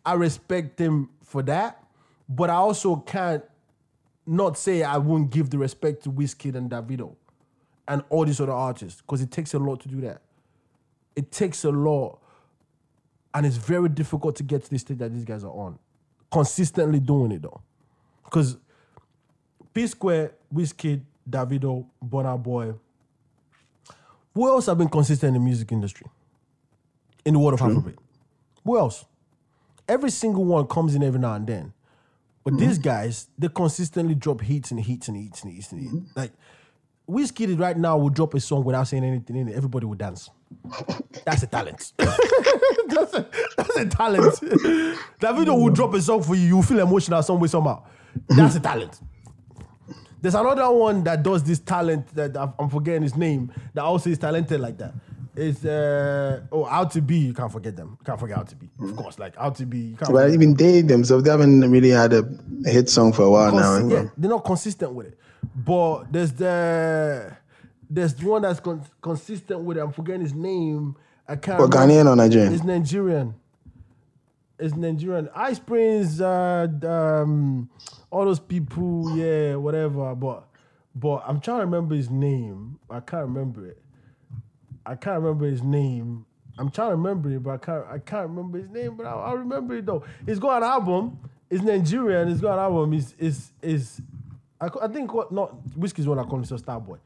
S1: I respect him for that. But I also can't not say I won't give the respect to Wizkid and Davido and all these other artists because it takes a lot to do that. It takes a lot, and it's very difficult to get to the stage that these guys are on. Consistently doing it though, because P Square, Wizkid, Davido, Burna Boy. Who else have been consistent in the music industry? In the world of Afrobeat. Who else? Every single one comes in every now and then. But these mm-hmm. guys, they consistently drop hits and hits and hits and hits and hits. Mm-hmm. Like Wizkid right now will drop a song without saying anything in it. Everybody will dance. That's a talent. that's, a, that's a talent. Davido will drop a song for you. You feel emotional some way somehow. That's a talent. There's another one that does this talent that I'm- forgetting his name that also is talented like that. It's uh oh out to be you can't forget them. You can't forget out to be. Of course, like out to be. You can't
S2: But even they themselves, they haven't really had a hit song for a while now.
S1: Yeah, they're not consistent with it. But there's the there's the one that's con- consistent with it. I'm forgetting his name. I can't.
S2: But
S1: remember.
S2: Ghanaian or Nigerian?
S1: It's Nigerian. It's Nigerian. Ice Prince, uh, um, all those people, yeah, whatever. But but I'm trying to remember his name. I can't remember it. I can't remember his name. I'm trying to remember it, but I can't. I can't remember his name. But I'll, I'll remember it though. He's got an album. It's Nigerian. He's got an album. Is is. I, I think what not Wizkid's one I call himself Starboy.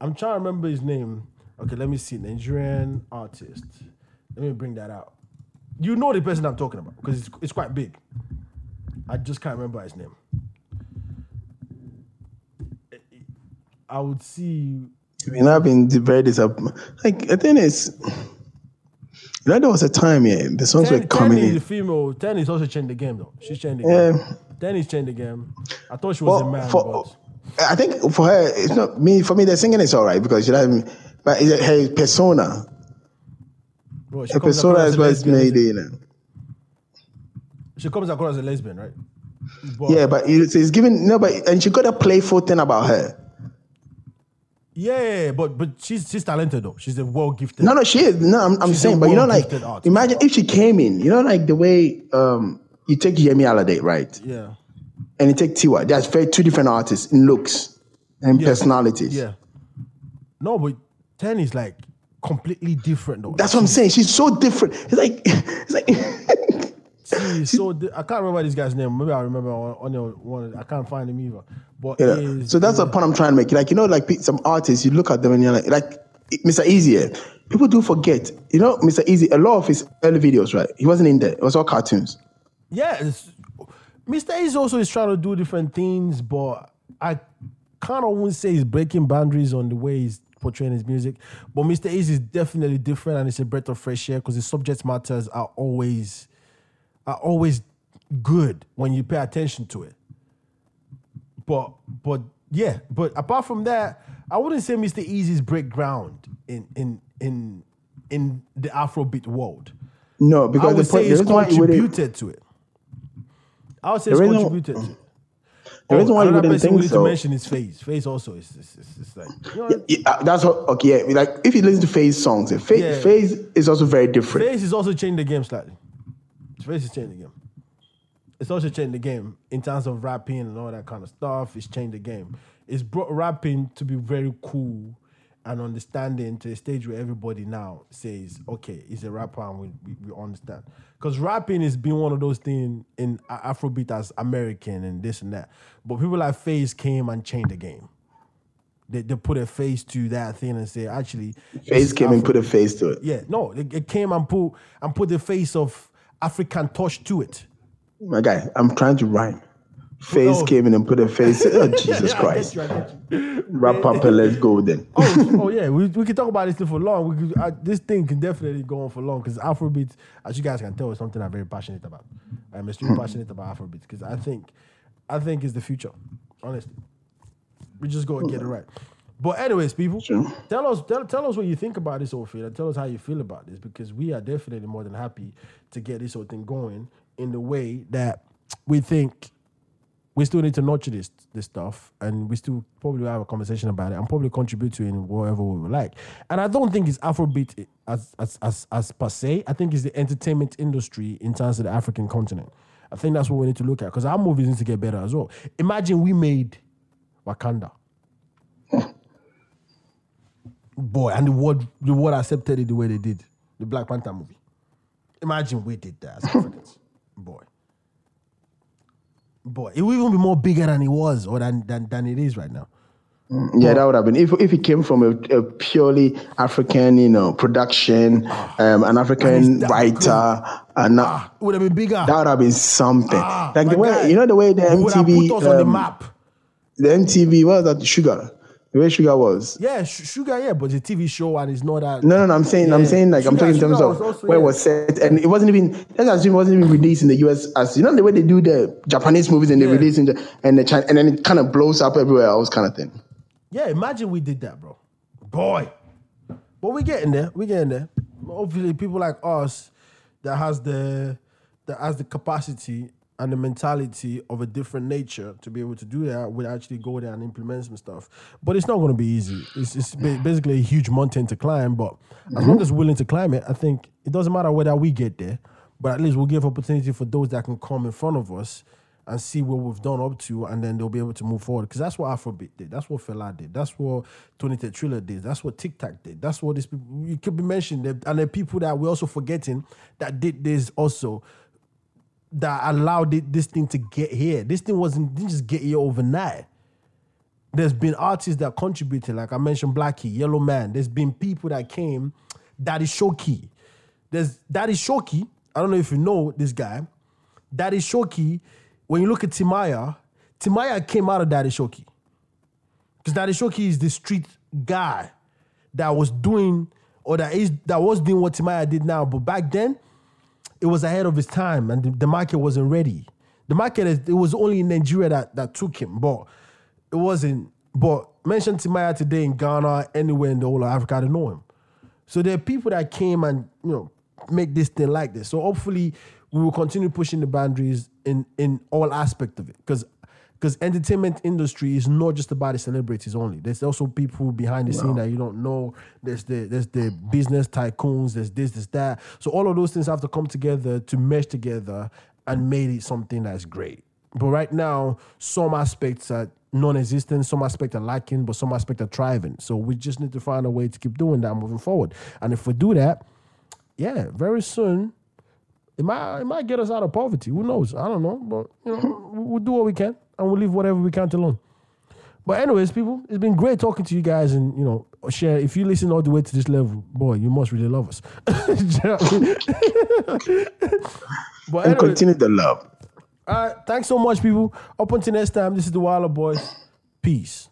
S1: I'm trying to remember his name. Okay, let me see. Nigerian artist. Let me bring that out. You know the person I'm talking about because it's, it's quite big. I just can't remember his name. I would see.
S2: You know, I've been very disappointed. Like, the thing is, you know, there was a time, yeah, the songs were coming
S1: Tems is
S2: in.
S1: the female. Tems is also changed the game though. She's changed the game.
S2: Yeah.
S1: Tems is changed the game. I thought she was a man,
S2: for,
S1: but
S2: I think for her, it's not me. For me, the singing is all right because you know, but it's her persona,
S1: bro, she
S2: her
S1: comes
S2: persona
S1: across
S2: is what's made it, you know.
S1: She comes across as a lesbian, right? But,
S2: Yeah, but it's, it's given no, but and she got a playful thing about her.
S1: yeah, but but she's she's talented though. She's a well gifted.
S2: No, no, she is. No, I'm, I'm saying, but you know, like,
S1: artist.
S2: imagine if she came in, you know, like the way um you take Yemi Alade, right,
S1: Yeah,
S2: and you take Tiwa. That's very two different artists in looks and
S1: Yeah.
S2: personalities.
S1: yeah. No, but Tems is like completely different though.
S2: That's what I'm saying. She's so different. It's like, it's like,
S1: She's so di- I can't remember this guy's name. Maybe I remember on, on your one. I can't find him either. But
S2: know.
S1: is-
S2: So that's the point I'm trying to make. Like, you know, like some artists, you look at them and you're like, like Mr. Eazi. eh, People do forget. You know, Mr. Eazi. A lot of his early videos, right? He wasn't in there. It was all cartoons.
S1: Yeah, Mr. Ace also is trying to do different things, but I kind of wouldn't say he's breaking boundaries on the way he's portraying his music, but Mr. Eazi is definitely different and it's a breath of fresh air because the subject matters are always are always good when you pay attention to it. But but yeah, but apart from that, I wouldn't say Mr. Eazi's break ground in in in in the Afrobeat world.
S2: No, because I
S1: would
S2: the
S1: say
S2: the
S1: it's
S2: reason why
S1: contributed to it. I would say it's contributed it.
S2: the reason why you wouldn't
S1: person
S2: think
S1: we need to mention is Face. Face also is, is, is, is like you know,
S2: Yeah, uh, that's what okay. Yeah, like if you listen to Phase songs, Phase,
S1: Yeah.
S2: Phase is also very different.
S1: Face is also changed the game slightly. Face is changed the game. It's also changed the game in terms of rapping and all that kind of stuff. It's changed the game. It's brought rapping to be very cool and understanding to a stage where everybody now says, okay, he's a rapper and we, we, we understand. Because rapping has been one of those things in Afrobeat as American and this and that. But people like Face came and changed the game. They, they put a face to that thing and say, actually, is
S2: came and put a face to it.
S1: yeah, no, it, it came and put and put the face of African touch to it.
S2: My guy, I'm trying to rhyme. Phase
S1: Oh.
S2: came in and put a face. Oh Jesus
S1: I
S2: Christ!
S1: get you, I get.
S2: Wrap up and let's go then.
S1: Oh, oh yeah, we, we can talk about this thing for long. We could, uh, this thing can definitely go on for long because Afrobeat, as you guys can tell, is something I'm very passionate about. I'm extremely passionate about Afrobeat because I think, I think is the future. Honestly, we just gotta get it right. But anyways, people,
S2: Sure.
S1: tell us tell, tell us what you think about this whole thing and tell us how you feel about this because we are definitely more than happy to get this whole thing going in the way that we think we still need to nurture this this stuff and we still probably have a conversation about it and probably contribute to it in whatever we would like. And I don't think it's Afrobeat as as as, as per se. I think it's the entertainment industry in terms of the African continent. I think that's what we need to look at because our movies need to get better as well. Imagine we made Wakanda. Boy, and the world the world accepted it the way they did. The Black Panther movie. Imagine we did that as Africans. Boy. Boy, it will even be more bigger than it was or than than, than it is right now.
S2: Yeah, that would have been if if it came from a, a purely African, you know, production, um, an African
S1: that
S2: writer, and not,
S1: Ah, would have been bigger.
S2: that would have been something.
S1: Ah,
S2: like the way
S1: guy.
S2: you know the way the
S1: It would have
S2: MTV,
S1: put us on the
S2: um,
S1: map.
S2: the MTV, what was that? Shuga, the way Shuga was.
S1: Yeah, Sh- Shuga, yeah, but the TV show and it's not that.
S2: No, no, no. I'm saying, I'm saying, like, I'm talking in terms
S1: Shuga
S2: of
S1: also-
S2: where it was set, and it wasn't even. Let's assume it wasn't even released in the US as you know the way they do the Japanese movies and they
S1: Yeah.
S2: release in the and the China, and then it kind of blows up everywhere else, kind of thing.
S1: Yeah, imagine we did that, bro. Boy. But we're getting there. We're getting there. Hopefully, people like us that has the that has the capacity and the mentality of a different nature to be able to do that would actually go there and implement some stuff. But it's not going to be easy. It's, it's basically a huge mountain to climb. But as long mm-hmm. as we're willing to climb it, I think it doesn't matter whether we get there, but at least we'll give opportunity for those that can come in front of us and see what we've done up to, and then they'll be able to move forward. Because that's what Afrobeat did. That's what Fela did. That's what Tony Tetuila did. That's what Tic Tac did. That's what these people you could be mentioned. There- And the people that we're also forgetting that did this also that allowed it, this thing to get here. This thing wasn't didn't just get here overnight. There's been artists that contributed, like I mentioned, Blackie, Yellow Man. There's been people that came. Daddy Showkey. There's Daddy Showkey. I don't know if you know this guy. Daddy Showkey. When you look at Timaya, Timaya came out of Daddy Showkey. Because Daddy Showkey is the street guy that was doing or that is that was doing what Timaya did now. But back then, it was ahead of his time and the, the market wasn't ready. The market is, it was only in Nigeria that, that took him, but it wasn't. But mention Timaya today in Ghana, anywhere in the whole of Africa, they know him. So there are people that came and you know make this thing like this. So hopefully we will continue pushing the boundaries in in all aspect of it because because entertainment industry is not just about the celebrities only. There's also people behind the scene that you don't know. There's the there's the business tycoons. There's this, there's that. So all of those things have to come together to mesh together and made it something that's great. But right now, some aspects are non-existent, some aspects are lacking, but some aspects are thriving. So we just need to find a way to keep doing that moving forward. And if we do that, yeah, very soon it might it might get us out of poverty. Who knows? I don't know, but you know, we'll do what we can and we'll leave whatever we can to learn. But anyways, people, it's been great talking to you guys and you know, share. If you listen all the way to this level, boy, you must really love us. Do you know what I mean? but anyway,
S2: continue the love.
S1: all right, thanks so much, people. Up until next time, this is the Wilder Boys. Peace.